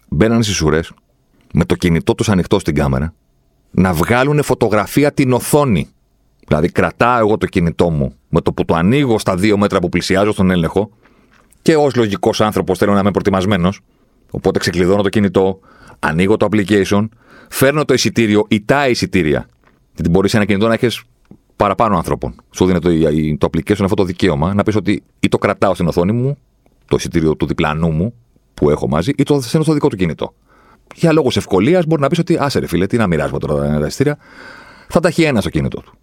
B: Μπαίνανε στις ουρές με το κινητό τους ανοιχτό στην κάμερα να βγάλουν φωτογραφία την οθόνη. Δηλαδή, κρατάω εγώ το κινητό μου με το που το ανοίγω στα δύο μέτρα που πλησιάζω στον έλεγχο και ως λογικός άνθρωπος θέλω να είμαι προετοιμασμένο. Οπότε ξεκλειδώνω το κινητό, ανοίγω το application, φέρνω το εισιτήριο ή τα εισιτήρια. Γιατί μπορείς σε ένα κινητό να έχεις παραπάνω ανθρώπων. Σου δίνει το, το application αυτό το δικαίωμα να πεις ότι ή το κρατάω στην οθόνη μου, το εισιτήριο του διπλανού μου που έχω μαζί, ή το στέλνω στο δικό του κινητό. Για λόγους ευκολίας μπορεί να πεις ότι άσε ρε φίλε, τι να μοιράζουμε τώρα τα εισιτήρια. Θα τα έχει ένας στο κινητό του.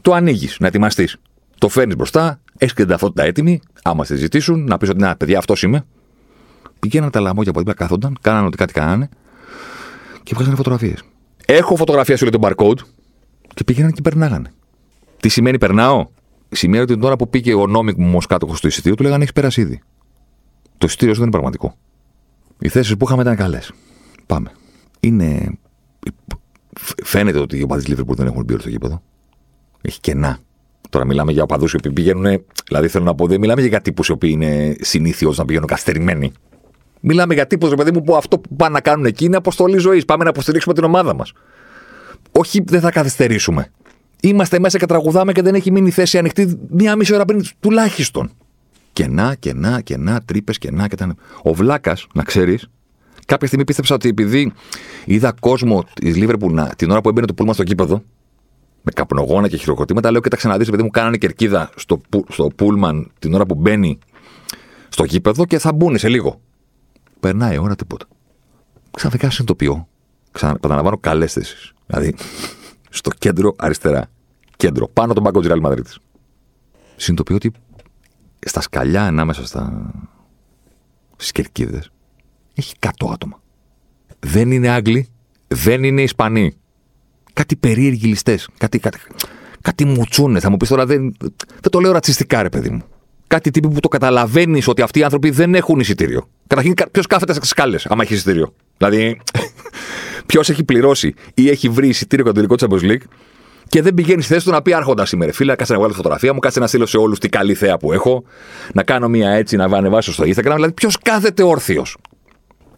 B: Το ανοίγεις, να ετοιμαστείς. Το φέρνεις μπροστά, έχεις και την ταυτότητα έτοιμη. Άμα σε ζητήσουν, να πεις ότι να, παιδιά, αυτός είμαι. Πηγαίναν τα λαμόγια από δίπλα, κάθονταν, κάνανε ότι κάτι κάνανε και βγάζανε φωτογραφίες. Έχω φωτογραφία σου λέει τον barcode και πήγαιναν και περνάγανε. Τι σημαίνει περνάω. Σημαίνει ότι τώρα που πήγε ο νόμικ μου ω κάτοχος του εισιτήριου, του λέγανε έχεις περάσει ήδη. Το εισιτήριο σου δεν είναι πραγματικό. Οι θέσεις που είχαμε ήταν καλές. Πάμε. Είναι. Φαίνεται ότι οι οπαδοί Λίβερπουλ δεν έχουν μπει στο γήπεδο. Έχει κενά. Τώρα μιλάμε για οπαδούς οι οποίοι πηγαίνουν. Δηλαδή θέλω να πω, δεν μιλάμε για τύπους οι οποίοι είναι συνήθως να πηγαίνουν καθυστερημένοι. Μιλάμε για τύπους, ρε παιδί μου, που αυτό που πάνε να κάνουν εκεί είναι αποστολή ζωής. Πάμε να υποστηρίξουμε την ομάδα μας. Όχι, δεν θα καθυστερήσουμε. Είμαστε μέσα και τραγουδάμε και δεν έχει μείνει θέση ανοιχτή μία μισή ώρα πριν τουλάχιστον. Κενά, κενά, κενά, τρύπες, κενά και τα. Ο Βλάκας, να ξέρεις, κάποια στιγμή πίστεψα ότι επειδή είδα κόσμο της Λίβερπουλ την ώρα που έμπαινε το πούλμα στο κήπεδο, με καπνογόνα και χειροκροτήματα, λέω και τα ξαναδεί, επειδή μου κάνανε κερκίδα στο, στο πούλμαν την ώρα που μπαίνει στο κήπεδο και θα μπουν σε λίγο. Περνάει η ώρα τίποτα. Ξαφνικά συνειδητοποιώ. Ξαναπαναλαμβάνω καλές θέσεις. Δηλαδή, *laughs* στο κέντρο αριστερά. Κέντρο, πάνω τον πάγκο της Real Madrid. Συνειδητοποιώ ότι στα σκαλιά ανάμεσα στα... στι κερκίδε έχει 100 άτομα. Δεν είναι Άγγλοι, δεν είναι Ισπανοί. Κάτι περίεργοι ληστές. Κάτι, κάτι, κάτι μουτσούνε. Θα μου πεις τώρα, δεν, δεν το λέω ρατσιστικά, ρε παιδί μου. Κάτι τύποι που το καταλαβαίνεις ότι αυτοί οι άνθρωποι δεν έχουν εισιτήριο. Καταρχήν, ποιος κάθεται στις σκάλες, άμα έχει εισιτήριο. Δηλαδή, *laughs* ποιος έχει πληρώσει ή έχει βρει εισιτήριο για το τελικό Champions League και δεν πηγαίνει στη θέση του να πει Άρχοντας σήμερα. Φίλε, κάτσε να βγάλω φωτογραφία μου, κάτσε να στείλω σε όλους τι καλή θέα που έχω, να κάνω μία έτσι, να ανεβάσω στο Instagram. Δηλαδή, ποιος κάθεται όρθιος.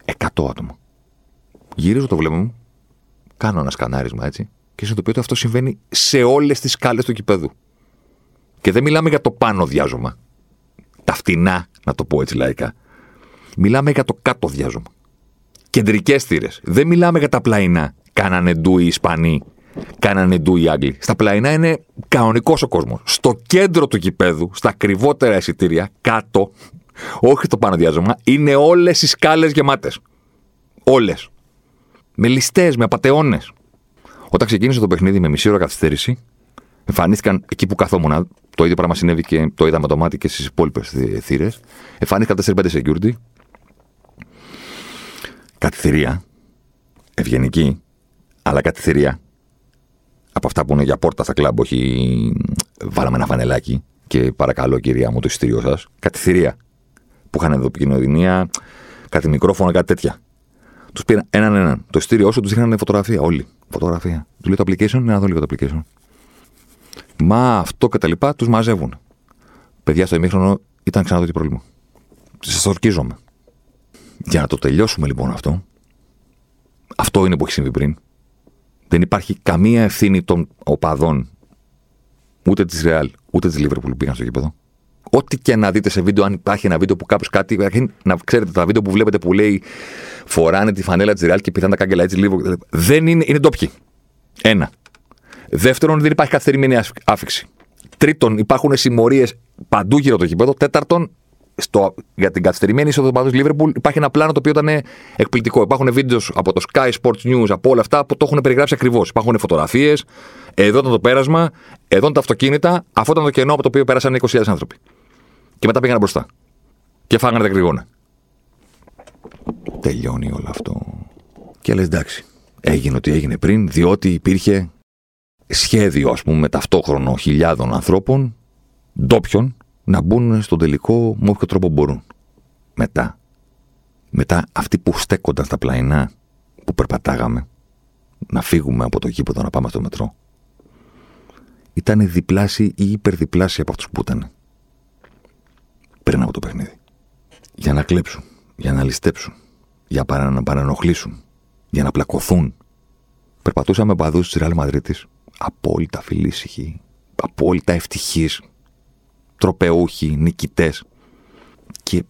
B: Εκατό άτομα. Γυρίζω το βλέμμα μου, κάνω ένα σκανάρισμα έτσι και συνειδητοποιώ ότι αυτό συμβαίνει σε όλες τις σκάλες του κηπέδου. Και δεν μιλάμε για το πάνω διάζωμα. Τα φτηνά, να το πω έτσι λαϊκά. Μιλάμε για το κάτω διάζωμα. Κεντρικές θύρες. Δεν μιλάμε για τα πλαϊνά. Κάνανε ντου οι Ισπανοί, κάνανε ντου οι Άγγλοι. Στα πλαϊνά είναι κανονικός ο κόσμος. Στο κέντρο του κηπέδου, στα ακριβότερα εισιτήρια, κάτω, όχι το πάνω διάζωμα, είναι όλες οι σκάλες γεμάτες. Όλες. Με ληστές, με απαταιώνες. Όταν ξεκίνησε το παιχνίδι με μισή ώρα καθυστέρηση, εμφανίστηκαν εκεί που καθόμουν. Το ίδιο πράγμα συνέβη και το είδαμε το μάτι και στις υπόλοιπες θύρες. Εμφανίστηκαν 4-5 security. Κατηθυρία. Ευγενική. Αλλά κατηθυρία. Από αυτά που είναι για πόρτα στα κλαμπ, όχι βάλαμε ένα φανελάκι και παρακαλώ κυρία μου το εισιτήριό σας. Κατηθυρία. Που είχαν εδώ επικοινωνία, κάτι μικρόφωνο, κάτι τέτοια. Τους πήραν έναν έναν. Το εισιτήριό σου τους είχαν φωτογραφία. Όλοι. Φωτογραφία. Του λέει το application, να δω λίγο το application. Μα αυτό και τα λοιπά τους μαζεύουν. Παιδιά στο ημίχρονο ήταν ξανά το πρόβλημα. Σας ορκίζομαι. Για να το τελειώσουμε λοιπόν αυτό, αυτό είναι που έχει συμβεί πριν. Δεν υπάρχει καμία ευθύνη των οπαδών ούτε της Ρεάλ ούτε της Λίβερπουλ που πήγαν στο γήπεδο. Ό,τι και να δείτε σε βίντεο, αν υπάρχει ένα βίντεο που κάποιος κάτι. Να ξέρετε τα βίντεο που βλέπετε που λέει Φοράνε τη φανέλα της Ρεάλ και πηδάνε τα κάγκελα έτσι λίγο. Δεν είναι, είναι ντόπιοι. Ένα. Δεύτερον, δεν υπάρχει καθυστερημένη άφηξη. Τρίτον, υπάρχουν συμμορίες παντού γύρω το γήπεδο. Τέταρτον, στο, για την καθυστερημένη είσοδο του παδού Λίβερπουλ υπάρχει ένα πλάνο το οποίο ήταν εκπληκτικό. Υπάρχουν βίντεος από το Sky Sports News, από όλα αυτά που το έχουν περιγράψει ακριβώς. Υπάρχουν φωτογραφίες, εδώ ήταν το πέρασμα, εδώ ήταν τα αυτοκίνητα, αυτό ήταν το κενό από το οποίο πέρασαν 20.000 άνθρωποι. Και μετά πήγαν μπροστά. Και φάγανε τα κρυγόνα. τελειώνει όλο αυτό. Και λες εντάξει, έγινε ό,τι έγινε πριν, διότι υπήρχε σχέδιο, ας πούμε, ταυτόχρονο χιλιάδων ανθρώπων, ντόπιων, να μπουν στον τελικό με όποιο τρόπο μπορούν. Μετά, μετά αυτοί που στέκονταν στα πλαϊνά που περπατάγαμε, να φύγουμε από το γήπεδο να πάμε στο μετρό, ήταν διπλάσιοι ή υπερδιπλάσιοι από αυτούς που ήταν πριν από το παιχνίδι. Για να κλέψουν, για να ληστέψουν, για να παρανοχλήσουν, για να πλακωθούν. Περπατούσαμε παδού της Ρεάλ Μαδρίτη, απόλυτα φιλήσυχοι, απόλυτα ευτυχείς, τροπεούχοι, νικητές. Και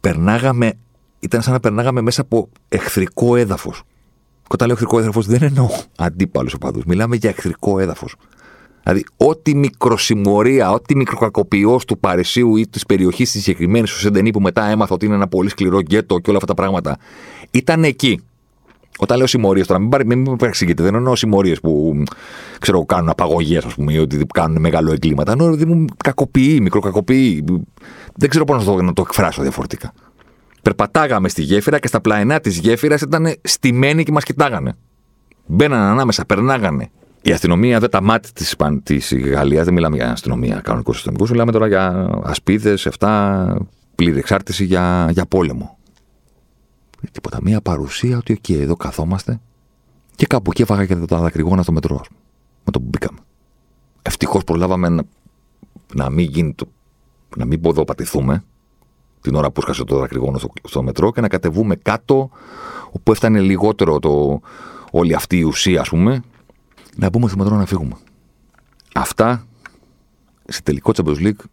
B: περνάγαμε, ήταν σαν να περνάγαμε μέσα από εχθρικό έδαφος. Και όταν λέω εχθρικό έδαφος, δεν εννοώ αντίπαλους οπαδούς. Μιλάμε για εχθρικό έδαφος. Δηλαδή, ό,τι μικροσημωρία, ό,τι μικροκακοποιός του Παρισίου ή της περιοχής της συγκεκριμένης του Σεντενή που μετά έμαθα ότι είναι ένα πολύ σκληρό γκέτο και όλα αυτά τα πράγματα, ήταν εκεί. Όταν λέω συμμορίες, τώρα μην, μην με παρεξηγείτε, δεν εννοώ συμμορίες που ξέρω, κάνουν απαγωγές, ας πούμε, ή ότι κάνουν μεγάλο εγκλήματα. Εννοώ ότι μου κακοποιεί, μικροκακοποιεί. Δεν ξέρω πώς να το, να το εκφράσω διαφορετικά. Περπατάγαμε στη γέφυρα και στα πλαϊνά της γέφυρας ήταν στημένοι και μας κοιτάγανε. Μπαίνανε ανάμεσα, περνάγανε. Η αστυνομία δεν τα μάτια της της Γαλλίας, δεν μιλάμε για αστυνομία κανονικούς αστυνομικούς, μιλάμε τώρα για ασπίδες, αυτά, πλήρη εξάρτηση για, για πόλεμο. Ε, τίποτα. Μία παρουσία ότι εκεί εδώ καθόμαστε και κάπου εκεί έφαγα και τα δακρυγόνα στο μετρό. Με το που μπήκαμε. Ευτυχώς προλάβαμε να, να μην γίνει το, να μην ποδοπατηθούμε την ώρα που σκάσε το δακρυγόνο στο, στο μετρό και να κατεβούμε κάτω όπου έφτανε λιγότερο το, όλη αυτή η ουσία, ας πούμε, να μπούμε στο μετρό να φύγουμε. Αυτά σε τελικό Champions League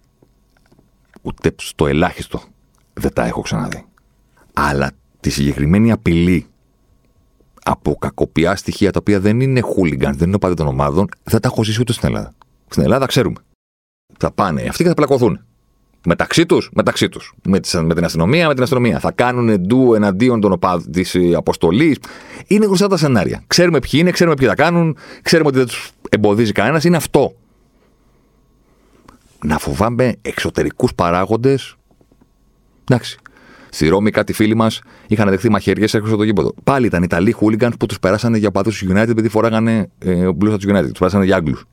B: ούτε στο ελάχιστο δεν τα έχω ξαναδεί. Αλλά τη συγκεκριμένη απειλή από κακοπιά στοιχεία τα οποία δεν είναι χούλιγκαν, δεν είναι πάντα των ομάδων, δεν τα έχω ζήσει ούτε στην Ελλάδα. Στην Ελλάδα ξέρουμε. Θα πάνε αυτοί και θα πλακωθούν. Μεταξύ τους, μεταξύ τους. Με, με, την αστυνομία, με την αστυνομία. Θα κάνουν ντου εναντίον των οπάδων της αποστολής. Είναι γνωστά τα σενάρια. Ξέρουμε ποιοι είναι, ξέρουμε ποιοι θα κάνουν, ξέρουμε ότι δεν τους εμποδίζει κανένας. Είναι αυτό. Να φοβάμαι εξωτερικούς παράγοντες. Εντάξει. Στη Ρώμη κάτι φίλοι μας είχαν δεχθεί μαχαιριές έξω από το γήπεδο. Πάλι ήταν Ιταλοί χούλιγκανς που τους περάσανε για παδού του United επειδή φοράγανε ε, μπλούζα του United. Τους περάσανε για Άγγλους.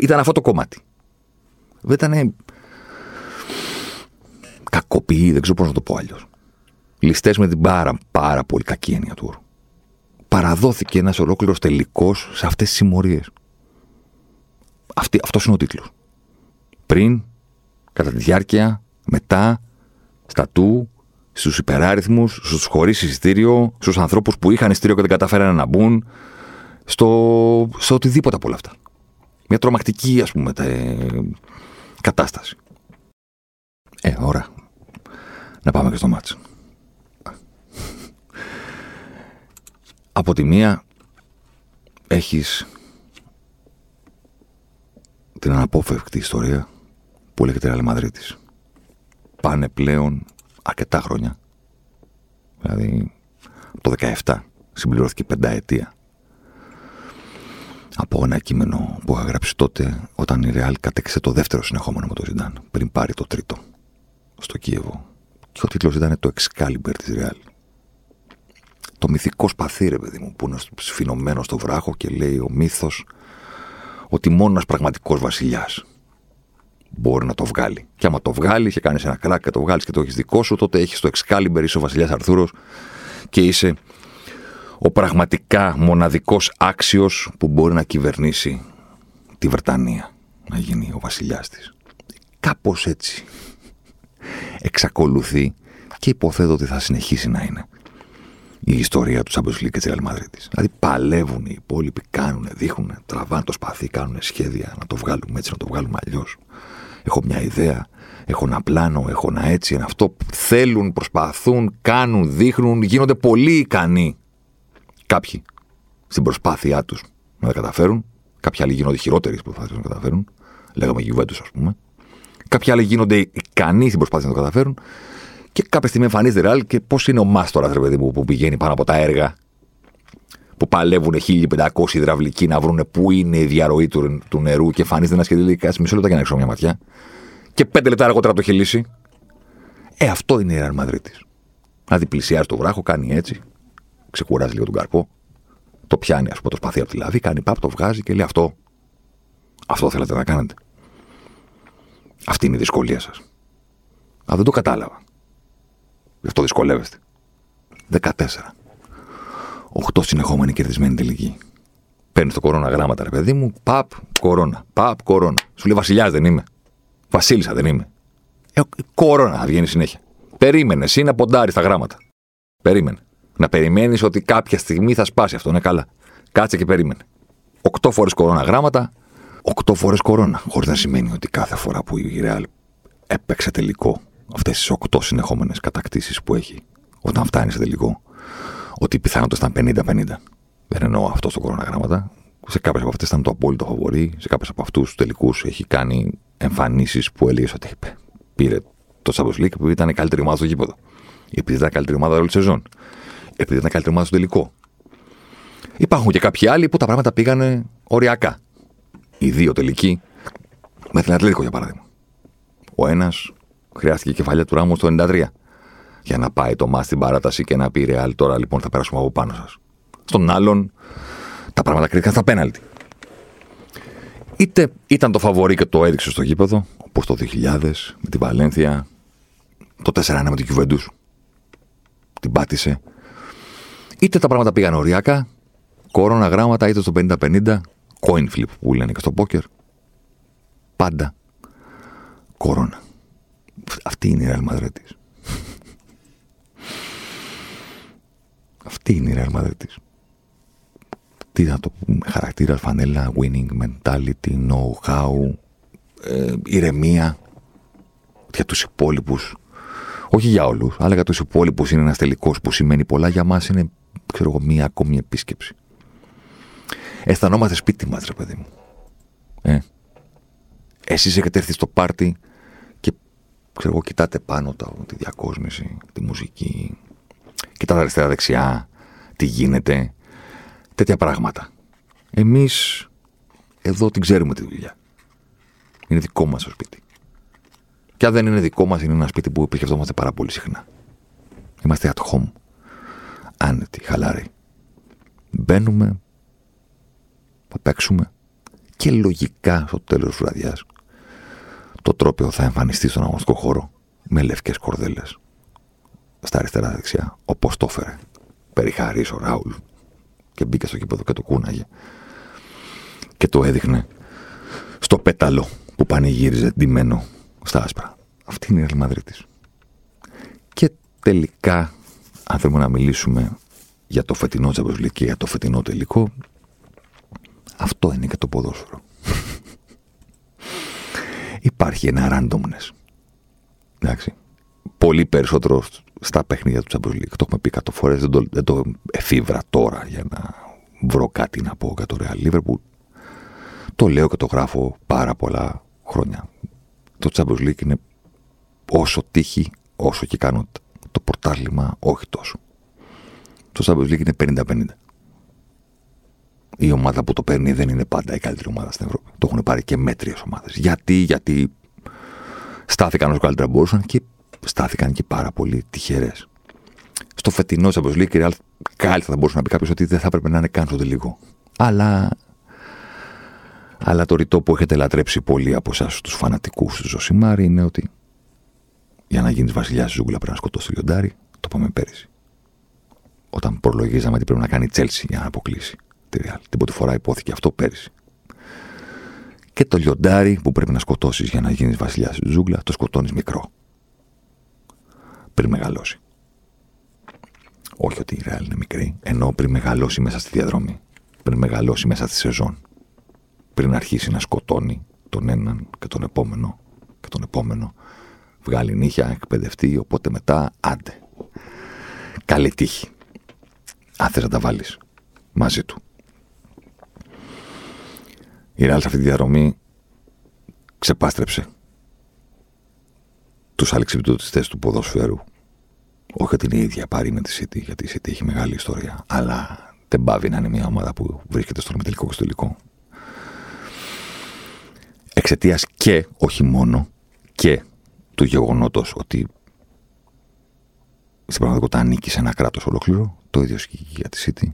B: Ήταν αυτό το κομμάτι. Δεν ήταν κακοποιεί, δεν ξέρω πώς να το πω αλλιώς. Ληστές με την πάρα, πάρα πολύ κακή έννοια του όρου. Παραδόθηκε ένας ολόκληρος τελικός σε αυτές τις συμμορίες. Αυτός είναι ο τίτλος. Πριν, κατά τη διάρκεια, μετά, στα του, στους υπεράριθμους, στους χωρίς εισιτήριο, στους ανθρώπους που είχαν εισιτήριο και δεν καταφέρανε να μπουν, στο, στο οτιδήποτε από όλα αυτά. Μια τρομακτική, ας πούμε, κατάσταση. Ε, ώρα να πάμε και στο μάτσο. Από τη μία έχεις την αναπόφευκτη ιστορία που λέγεται Real Madrid. Πάνε πλέον αρκετά χρόνια. Δηλαδή, το 17 συμπληρώθηκε πενταετία από ένα κείμενο που είχα γράψει τότε όταν η Real κατέξε το δεύτερο συνεχόμενο με το Ζιντάν πριν πάρει το τρίτο στο Κίεβο και ο τίτλος ήταν το Excalibur της Real. Το μυθικό σπαθί, ρε παιδί μου, που είναι σφινωμένο στο βράχο και λέει ο μύθος ότι μόνο ένας πραγματικός βασιλιάς μπορεί να το βγάλει. Και άμα το βγάλει και κάνεις ένα κράκ και το βγάλεις και το έχεις δικό σου, τότε έχεις το Excalibur, είσαι ο βασιλιάς Αρθούρος και είσαι ο πραγματικά μοναδικός άξιος που μπορεί να κυβερνήσει τη Βρετανία, να γίνει ο βασιλιάς της. Κάπως έτσι εξακολουθεί και υποθέτω ότι θα συνεχίσει να είναι η ιστορία του Champions League και της Real Madrid. Δηλαδή παλεύουν οι υπόλοιποι, κάνουν, δείχνουν, τραβάνε το σπαθί, κάνουν σχέδια να το βγάλουμε έτσι, να το βγάλουμε αλλιώς. Έχω μια ιδέα, έχω ένα πλάνο, έχω ένα έτσι, ένα αυτό. Θέλουν, προσπαθούν, κάνουν, δείχνουν, γίνονται πολύ ικανοί κάποιοι στην προσπάθειά τους να τα καταφέρουν. Κάποιοι άλλοι γίνονται χειρότεροι στην προσπάθεια να τα καταφέρουν. Λέγαμε Juventus, ας πούμε. Κάποιοι άλλοι γίνονται ικανοί στην προσπάθεια να το καταφέρουν. Και κάποια στιγμή εμφανίζεται ρεάλ και πώς είναι ο Μάστορας, ρε παιδί μου, που πηγαίνει πάνω από τα έργα. Που παλεύουν 1500 υδραυλικοί να βρουν πού είναι η διαρροή του, του νερού και εμφανίζεται ένας σχέδιο λέει: Κάτσε μισό λεπτό για να έξω μια ματιά. Και πέντε λεπτά αργότερα το έχει λύσει. Ε, αυτό είναι η Real Madrid. Δηλαδή πλησιάζει το βράχο, κάνει έτσι, ξεκουράζει λίγο τον καρπό, το πιάνει, ας πούμε, το σπαθί από τη λαβή, κάνει παπ, το βγάζει και λέει αυτό. Αυτό θέλετε να κάνετε. Αυτή είναι η δυσκολία σας. Α, δεν το κατάλαβα. Γι' αυτό δυσκολεύεστε. 14. 8 συνεχόμενοι κερδισμένοι τελικοί. Παίρνει το κορώνα γράμματα, ρε παιδί μου. Παπ, κορώνα. Παπ, κορώνα. Σου λέει Βασιλιάς δεν είμαι. Βασίλισσα δεν είμαι. Ε, κορώνα θα βγαίνει συνέχεια. Περίμενες εσύ να ποντάρει τα γράμματα. Περίμενε. Να περιμένεις ότι κάποια στιγμή θα σπάσει αυτό. Είναι καλά. Κάτσε και περίμενε. Οκτώ φορές κορώνα γράμματα. Οκτώ φορές κορώνα. Χωρίς να σημαίνει ότι κάθε φορά που η Ρεάλ έπαιξε τελικό αυτές τις οκτώ συνεχόμενες κατακτήσεις που έχει όταν φτάνει σε τελικό, ότι οι πιθανότητε ήταν 50-50. Δεν εννοώ αυτό στο κορώνα γράμματα. Σε κάποιες από αυτές ήταν το απόλυτο φαβορή. Σε κάποιες από αυτούς τους τελικούς έχει κάνει εμφανίσεις που έλεγες ότι πήρε το Champions League που ήταν η καλύτερη ομάδα στο γήπεδο. Επειδή ήταν η καλύτερη ομάδα όλη τη σεζόν. Επειδή ήταν η καλύτερη ομάδα στο τελικό. Υπάρχουν και κάποιοι άλλοι που τα πράγματα πήγανε οριακά. Οι δύο τελικοί με την Ατλέτικο για παράδειγμα. Ο ένας χρειάστηκε κεφαλιά του Ράμου το 93 για να πάει το μα στην παράταση και να πει Ρεάλ τώρα λοιπόν θα περάσουμε από πάνω σας. Στον άλλον τα πράγματα κρίθηκαν στα πέναλτι. Είτε ήταν το φαβορή και το έδειξε στο γήπεδο, όπως το 2000 με τη Βαλένθια, το 4-1 με την Κιουβεντού. Την πάτησε. Είτε τα πράγματα πήγαν οριακά, κορώνα γράμματα, είτε στο 50-50, coin flip που λένε και στο πόκερ. Πάντα κορώνα. Αυτή είναι η Real Madrid Αυτή είναι η Real Madrid Τι να το πούμε, χαρακτήρα, φανέλα, winning mentality, know-how, ε, ηρεμία για τους υπόλοιπους όχι για όλους, αλλά για τους υπόλοιπους είναι ένας τελικός που σημαίνει πολλά. Για μας είναι, ξέρω εγώ, μία ακόμη επίσκεψη. Αισθανόμαστε σπίτι μας, ρε παιδί μου. Ε. Εσείς έχετε έρθει στο πάρτι και ξέρω εγώ, κοιτάτε πάνω τα, τη διακόσμηση, τη μουσική. Κοιτάτε αριστερά-δεξιά, τι γίνεται. Τέτοια πράγματα. Εμείς εδώ την ξέρουμε τη δουλειά. Είναι δικό μας το σπίτι. Και αν δεν είναι δικό μας, είναι ένα σπίτι που επισκεφτόμαστε πάρα πολύ συχνά. Είμαστε at home. Άνετοι, χαλάροι. Μπαίνουμε, θα παίξουμε και λογικά στο τέλος της βραδιάς το τρόπιο θα εμφανιστεί στον αγωνιστικό χώρο με λευκές κορδέλες. Στα αριστερά-δεξιά, όπω το έφερε. Περιχαρή ο Ράουλ και μπήκε στο κήπεδο και το κούναγε. Και το έδειχνε στο πέταλο που πανηγύριζε ντυμένο στα άσπρα. Αυτή είναι η Real Madrid Και τελικά, αν θέλουμε να μιλήσουμε για το φετινό Champions και για το φετινό τελικό, αυτό είναι και το ποδόσφαιρο. Υπάρχει ένα randomness. Εντάξει. Πολύ περισσότερο στα παιχνίδια του Champions League. Το έχουμε πει κάτω φορές, δεν το, δεν το εφήβρα τώρα για να βρω κάτι να πω για το Real Liverpool. Το λέω και το γράφω πάρα πολλά χρόνια το Champions League είναι όσο τύχη, όσο και κάνω το πορτάλιμα, όχι τόσο. Το Champions League είναι 50-50. Η ομάδα που το παίρνει δεν είναι πάντα η καλύτερη ομάδα στην Ευρώπη. Το έχουν πάρει και μέτριες ομάδες. Γιατί, γιατί στάθηκαν όσο καλύτερα μπορούσαν και στάθηκαν και πάρα πολύ τυχερές. Στο φετινό Champions League, η Real κάλλιστα θα μπορούσε να πει κάποιος ότι δεν θα έπρεπε να είναι καν στο τελικό. Αλλά αλλά το ρητό που έχετε λατρέψει πολλοί από εσάς τους φανατικούς του Ζωσιμάρη είναι ότι για να γίνεις βασιλιάς τη ζούγκλα πρέπει να σκοτώσεις το λιοντάρι. Το είπαμε πέρυσι. Όταν προλογίζαμε τι πρέπει να κάνει η Τσέλση για να αποκλείσει τη Ρεάλ. Την πρώτη φορά υπόθηκε αυτό πέρυσι. Και το λιοντάρι που πρέπει να σκοτώσεις για να γίνεις βασιλιάς τη ζούγκλα, το σκοτώνεις μικρό. Πριν μεγαλώσει. Όχι ότι η Ρεάλ είναι μικρή, ενώ πριν μεγαλώσει μέσα στη διαδρομή. Πριν μεγαλώσει μέσα στη σεζόν πριν αρχίσει να σκοτώνει τον έναν και τον επόμενο και τον επόμενο. Βγάλει νύχια, εκπαιδευτεί, οπότε μετά άντε. Καλή τύχη. Αν θες να τα βάλεις μαζί του. Η Ρεάλ σε αυτή τη διαδρομή ξεπάστρεψε τους αλεξιπτωτιστές του ποδοσφαίρου. Όχι ότι είναι η ίδια πάρει με τη City, γιατί η City έχει μεγάλη ιστορία, αλλά δεν πάβει να είναι μια ομάδα που βρίσκεται στο μετελικό και στο τελικό εξαιτίας και, όχι μόνο, και του γεγονότος ότι στην πραγματικότητα ανήκει σε ένα κράτος ολόκληρο. Το ίδιο ισχύει για τη City.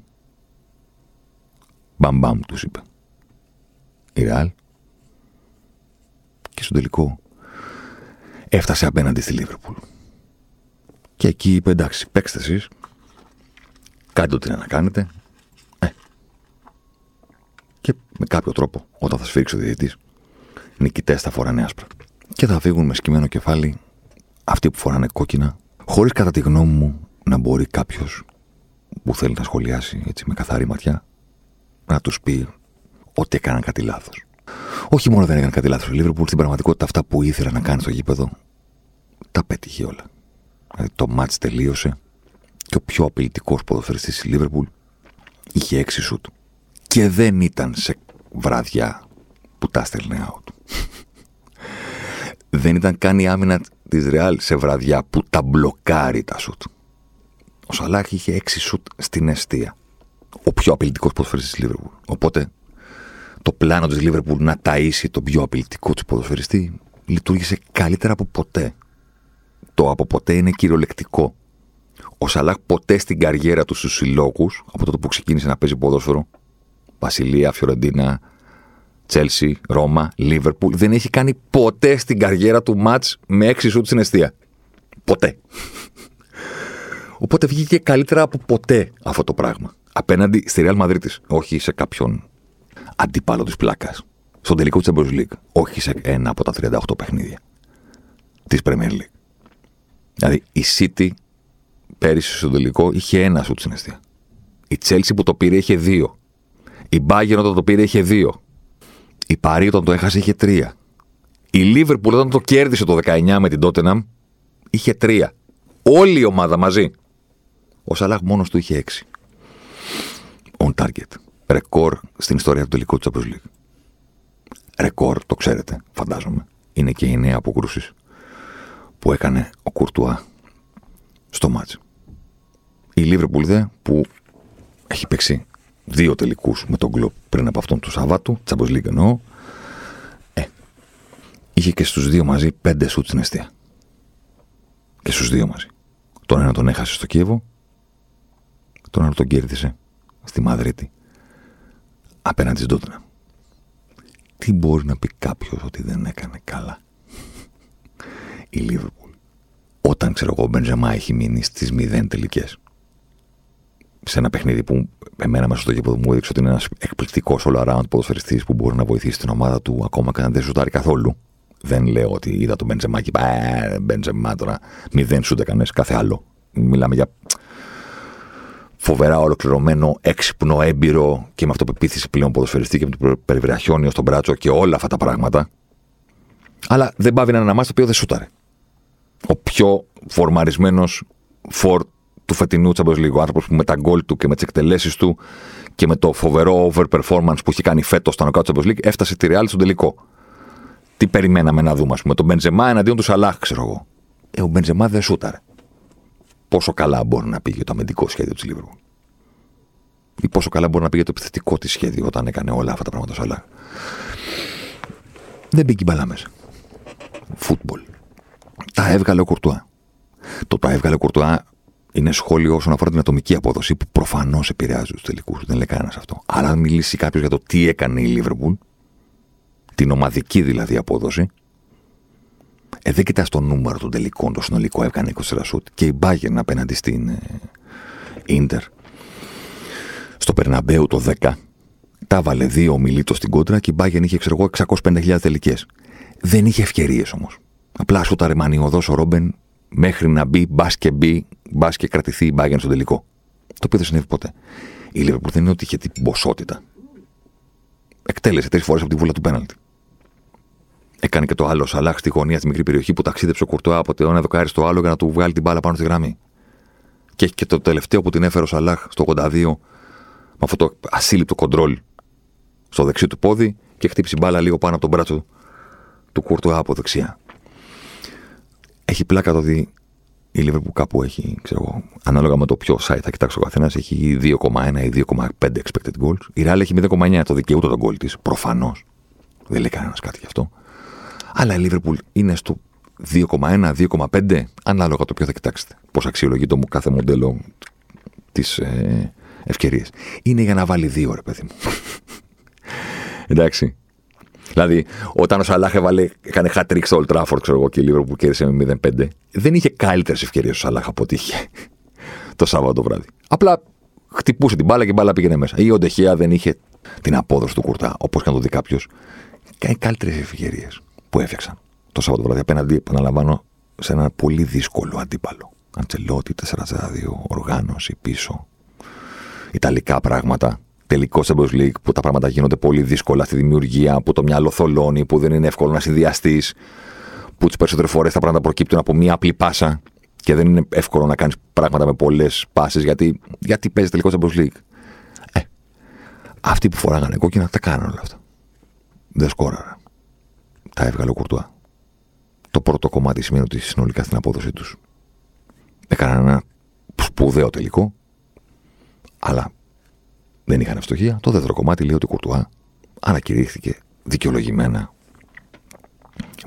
B: Μπαμπαμ τους είπε. Η Ρεάλ. Και στο τελικό έφτασε απέναντι στη Λίβερπουλ. Και εκεί είπε εντάξει, παίξτε εσείς. Κάντε ό,τι να κάνετε. Ε. Και με κάποιο τρόπο, όταν θα σφίξει ο διαιτητής, νικητές θα φοράνε άσπρα. Και θα φύγουν με σκυμμένο κεφάλι αυτοί που φοράνε κόκκινα, χωρίς κατά τη γνώμη μου να μπορεί κάποιος που θέλει να σχολιάσει έτσι με καθαρή ματιά να τους πει ότι έκαναν κάτι λάθος. Όχι μόνο δεν έκανε κάτι λάθος. Η Λίβερπουλ στην πραγματικότητα αυτά που ήθελα να κάνει στο γήπεδο τα πέτυχε όλα. Δηλαδή το μάτς τελείωσε και ο πιο απειλητικός ποδοσφαιριστής της Λίβερπουλ είχε έξι σουτ. Και δεν ήταν σε βράδια που τα στέλνε out. *laughs* δεν ήταν καν η άμυνα της Ρεάλ σε βραδιά που τα μπλοκάρει τα σουτ. Ο Σαλάχ είχε έξι σουτ στην αιστεία. Ο πιο απειλητικός ποδοσφαιριστής της Λίβερπουλ. Οπότε το πλάνο της Λίβερπουλ να ταΐσει τον πιο απειλητικό τους ποδοσφαιριστή λειτουργήσε καλύτερα από ποτέ. Το από ποτέ είναι κυριολεκτικό. Ο Σαλάχ ποτέ στην καριέρα του στους συλλόγους, από τότε που ξεκίνησε να παίζει ποδόσφαιρο, Βασιλεία, Φιωρεντίνα, Τσέλσι, Ρώμα, Λίβερπουλ, δεν έχει κάνει ποτέ στην καριέρα του μάτς με έξι σουτ στην αιστεία. Ποτέ. Οπότε βγήκε καλύτερα από ποτέ αυτό το πράγμα. Απέναντι στη Real Madrid, όχι σε κάποιον αντίπαλο της πλάκας. Στον τελικό της Champions League, όχι σε ένα από τα 38 παιχνίδια της Premier League. Δηλαδή η City πέρυσι στο τελικό είχε ένα σουτ στην αιστεία. Η Chelsea που το πήρε είχε δύο. Η Bayern όταν το πήρε είχε δύο. Η Παρή όταν το έχασε είχε τρία. Η Liverpool όταν το κέρδισε το 19 με την Tottenham είχε τρία. Όλη η ομάδα μαζί. Ο Σαλάχ μόνος του είχε έξι. On target. Ρεκόρ στην ιστορία του τελικού του Champions League. Ρεκόρ, το ξέρετε, φαντάζομαι. Είναι και η νέα αποκρούση που έκανε ο Κουρτουά στο μάτς. Η Λίβερπουλ δε που έχει παίξει δύο τελικούς με τον Γκλοπ πριν από αυτόν του Σαββάτου, Champions League εννοώ, ε, είχε και στους δύο μαζί πέντε σουτ στην αιστεία. Και στους δύο μαζί. Τον ένα τον έχασε στο Κίεβο, τον άλλο τον κέρδισε στη Μαδρίτη απέναντι στην Τότνα. Τι μπορεί να πει κάποιος ότι δεν έκανε καλά; Η Λίβερπουλ. Όταν ξέρω εγώ ο Μπενζεμά έχει μείνει στις μηδέν τελικές. Σε ένα παιχνίδι που εμένα μέσα στο γήπεδο μου έδειξε ότι είναι ένας εκπληκτικός all around ποδοσφαιριστής που μπορεί να βοηθήσει την ομάδα του ακόμα και αν δεν σουτάρει καθόλου. Δεν λέω ότι είδα τον Μπενζεμά και είπα Ε, Μπενζεμά τώρα μηδέν σούτ έκανες κάθε άλλο. Μιλάμε για φοβερά ολοκληρωμένο, έξυπνο, έμπειρο και με αυτοπεποίθηση πλέον ποδοσφαιριστή και με το περιβραχιόνιο στον μπράτσο και όλα αυτά τα πράγματα. Αλλά δεν πάβει να είναι ένα μάτι το οποίο δεν σούταρε. Ο πιο φορμαρισμένος φορ του φετινού Champions League. Ο άνθρωπος που με τα γκολ του και με τις εκτελέσεις του και με το φοβερό overperformance που έχει κάνει φέτος στο Knockout Champions League έφτασε τη Real στον τελικό. Τι περιμέναμε να δούμε, ας πούμε. Τον Μπεντζεμά εναντίον του Σαλάχ, ξέρω εγώ. Ε, ο Μπεντζεμά δεν σούταρε πόσο καλά μπορεί να πήγε το αμυντικό σχέδιο της Λίβερπουλ. Ή πόσο καλά μπορεί να πήγε το επιθετικό της σχέδιο όταν έκανε όλα αυτά τα πράγματα σαλά. Δεν μπήκε μπαλά μέσα. Φούτμπολ. Τα έβγαλε ο Κουρτουά. Το τα έβγαλε ο Κουρτουά είναι σχόλιο όσον αφορά την ατομική απόδοση που προφανώς επηρεάζει τους τελικούς. Δεν λέει κανένας αυτό. Αλλά αν μιλήσει κάποιος για το τι έκανε η Λίβερπουλ, την ομαδική δηλαδή απόδοση, ε, δεν κοιτάς το νούμερο των τελικών, το συνολικό έκανε 24 σουτ και η Bayern απέναντι στην ε, στο Περναμπέου το 10 τα βάλε δύο ομιλίτο στην κόντρα και η Bayern είχε ξέρω εγώ 650.000 τελικές. Δεν είχε ευκαιρίες όμως. Απλά σου τα ρεμανιωδό ο Ρόμπεν μέχρι να μπει, μπας και μπει, μπας και κρατηθεί η Bayern στο τελικό. Το οποίο δεν συνέβη ποτέ. Η Liverpool δεν είναι ότι είχε την ποσότητα. Εκτέλεσε τρεις φορές από τη βούλα του πέναλτη. Έκανε και το άλλο Σαλάχ στη γωνία στη μικρή περιοχή που ταξίδεψε ο Κουρτουά από το ένα δοκάρι στο άλλο για να του βγάλει την μπάλα πάνω στη γραμμή. Και έχει και το τελευταίο που την έφερε ο Σαλάχ στο 82 με αυτό το ασύλληπτο κοντρόλ στο δεξί του πόδι και χτύπησε μπάλα λίγο πάνω από τον μπράτσο του Κουρτουά από δεξιά. Έχει πλάκα το ότι η Λίβερπουλ κάπου έχει, ξέρω εγώ, ανάλογα με το ποιο site θα κοιτάξει ο καθένας, έχει 2,1 ή 2,5 expected goals. Η Real έχει 0,9 το δικαιούτο τον goal της. Προφανώς. Δεν λέει κανένας κάτι γι' αυτό. Αλλά η Λίβερπουλ είναι στο 2,1, 2,5, ανάλογα το ποιο θα κοιτάξετε. Πώς αξιολογεί το κάθε μοντέλο τη ε, ευκαιρία. Είναι για να βάλει δύο, ρε παιδί μου. *laughs* Εντάξει. Δηλαδή, όταν ο Σαλάχ έβαλε, έκανε hat trick στο Old Trafford, ξέρω εγώ, και λίγο που κέρδισε με 0-5, δεν είχε καλύτερες ευκαιρίες ο Σαλάχ από ό,τι είχε *laughs* το Σάββατο το βράδυ. Απλά χτυπούσε την μπάλα και η μπάλα πήγαινε μέσα. Ή ο Ντεχέα δεν είχε την απόδοση του κουρτά, όπως και να το δει κάποιος. Κάνει καλύτερες ευκαιρίες που έφτιαξαν το Σάββατο βράδυ απέναντι, επαναλαμβάνω, σε ένα πολύ δύσκολο αντίπαλο. Αντσελότη, 4-2, οργάνωση πίσω. Ιταλικά πράγματα. Τελικό Champions League που τα πράγματα γίνονται πολύ δύσκολα στη δημιουργία, που το μυαλό θολώνει, που δεν είναι εύκολο να συνδυαστείς, που τις περισσότερες φορές τα πράγματα προκύπτουν από μία απλή πάσα και δεν είναι εύκολο να κάνεις πράγματα με πολλές πάσει γιατί, γιατί παίζει τελικό Champions League. Ε, αυτοί που φοράγανε κόκκινα τα κάνανε όλα αυτά. Δεν σκόραραν. Τα έβγαλε ο Κουρτουά. Το πρώτο κομμάτι σημαίνει ότι συνολικά στην απόδοση τους έκαναν ένα σπουδαίο τελικό, αλλά δεν είχαν ευστοχία. Το δεύτερο κομμάτι λέει ότι ο Κουρτουά ανακηρύχθηκε δικαιολογημένα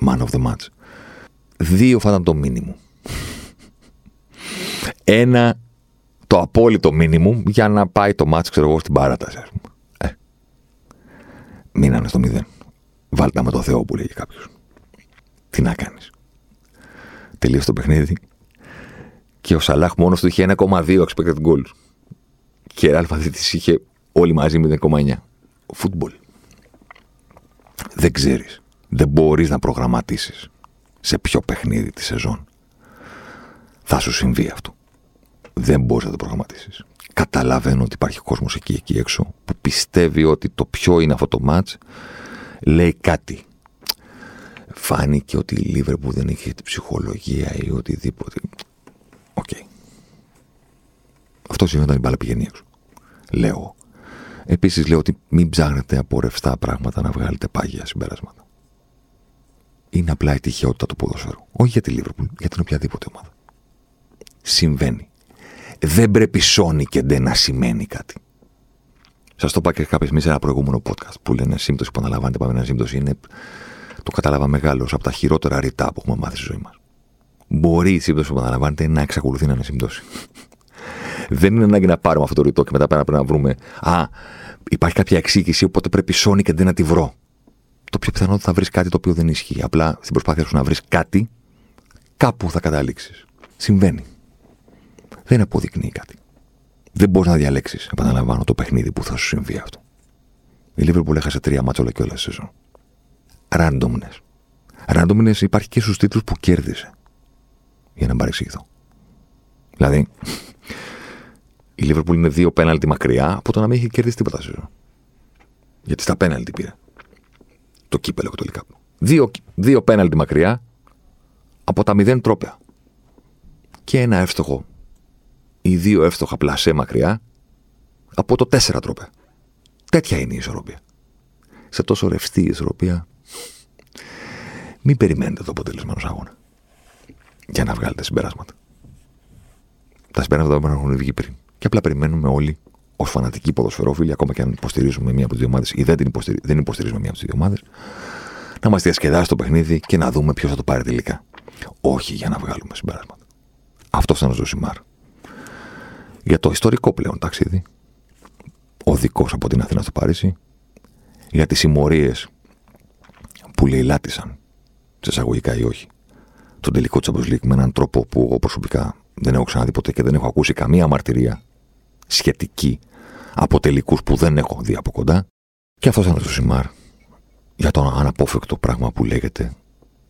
B: man of the match. Δύο θα ήταν το μήνυμο. Ένα το απόλυτο μήνυμο για να πάει το μάτς, ξέρω εγώ, στην παράταση. Ε, μείνανε στο μηδέν. Βάλτε με το Θεό που λέγει κάποιο. Τι να κάνεις. Τελείωσε το παιχνίδι και ο Σαλάχ μόνος του είχε 1,2 expected goals. Και η Αλφα είχε όλοι μαζί 0,9. Φούτμπολ. Δεν ξέρεις. Δεν μπορείς να προγραμματίσεις σε ποιο παιχνίδι τη σεζόν θα σου συμβεί αυτό. Δεν μπορείς να το προγραμματίσεις. Καταλαβαίνω ότι υπάρχει κόσμος εκεί, εκεί έξω που πιστεύει ότι το ποιο είναι αυτό το match λέει κάτι. Φάνηκε ότι η Λίβερπουλ δεν είχε την ψυχολογία ή οτιδήποτε. Ok. Okay. Αυτό σημαίνει όταν η μπάλα πηγαίνει έξω. Λέω. Επίσης λέω ότι μην ψάχνετε από ρευστά πράγματα να βγάλετε πάγια συμπεράσματα. Είναι απλά η τυχαιότητα του ποδοσφαίρου. Όχι για τη Λίβερπουλ, για την οποιαδήποτε ομάδα. Συμβαίνει. Δεν πρέπει σώνει και ντε να σημαίνει κάτι. Σας το είπα και κάποια στιγμή σε ένα προηγούμενο podcast που λένε σύμπτωση που επαναλαμβάνεται παύει να είναι σύμπτωση. Είναι, το κατάλαβα μεγάλος από τα χειρότερα ρητά που έχουμε μάθει στη ζωή μας. Μπορεί η σύμπτωση που αναλαμβάνεται να εξακολουθεί να είναι σύμπτωση. *laughs* Δεν είναι ανάγκη να πάρουμε αυτό το ρητό και μετά πρέπει να βρούμε. Α, υπάρχει κάποια εξήγηση, οπότε πρέπει σώνει και δεν να τη βρω. Το πιο πιθανό θα βρεις κάτι το οποίο δεν ισχύει. Απλά στην προσπάθεια σου να βρεις κάτι, κάπου θα καταλήξεις. Συμβαίνει. Δεν αποδεικνύει κάτι. Δεν μπορείς να διαλέξεις, επαναλαμβάνω, το παιχνίδι που θα σου συμβεί αυτό. Η Λίβερπουλ έχασε τρία μάτσα όλα και όλα σεζόν. Ράντομνε. Ράντομνε υπάρχει και στους τίτλους που κέρδισε. Για να μην παρεξηγηθώ. Δηλαδή, η Λίβερπουλ είναι δύο πέναλτι μακριά από το να μην έχει κερδίσει τίποτα σεζόν. Γιατί στα πέναλτι πήρε. Το κύπελο και το λικάπ. Δύο, δύο πέναλτι μακριά από τα μηδέν τρόπια. Και ένα εύστοχο ή δύο εύστοχα πλασέ μακριά από το τέσσερα τρόπε. Τέτοια είναι η ισορροπία. Σε τόσο ρευστή η ισορροπία, μην περιμένετε το αποτέλεσμα ενός αγώνα για να βγάλετε συμπεράσματα. Τα συμπεράσματα δεν έχουν βγει πριν. Και απλά περιμένουμε όλοι ως φανατικοί ποδοσφαιρόφιλοι, ακόμα και αν υποστηρίζουμε μία από τις δύο ομάδες ή δεν, υποστηρι... δεν υποστηρίζουμε μία από τις δύο ομάδες, να μας διασκεδάσει το παιχνίδι και να δούμε ποιος θα το πάρει τελικά. Όχι για να βγάλουμε συμπεράσματα. Αυτό ήταν ο Ζωσιμάρ για το ιστορικό πλέον ταξίδι. Οδικό από την Αθήνα στο Παρίσι. Για τις συμμορίες που λαιλάτισαν, σε εισαγωγικά ή όχι, τον τελικό Champions League με έναν τρόπο που εγώ προσωπικά δεν έχω ξαναδεί ποτέ και δεν έχω ακούσει καμία μαρτυρία σχετική από τελικούς που δεν έχω δει από κοντά. Και αυτός ήταν το Σιμάρ για το αναπόφευκτο πράγμα που λέγεται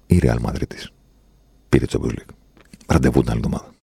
B: η Real Madrid. Πήρε Champions League. Ραντεβού την άλλη εβδομάδα.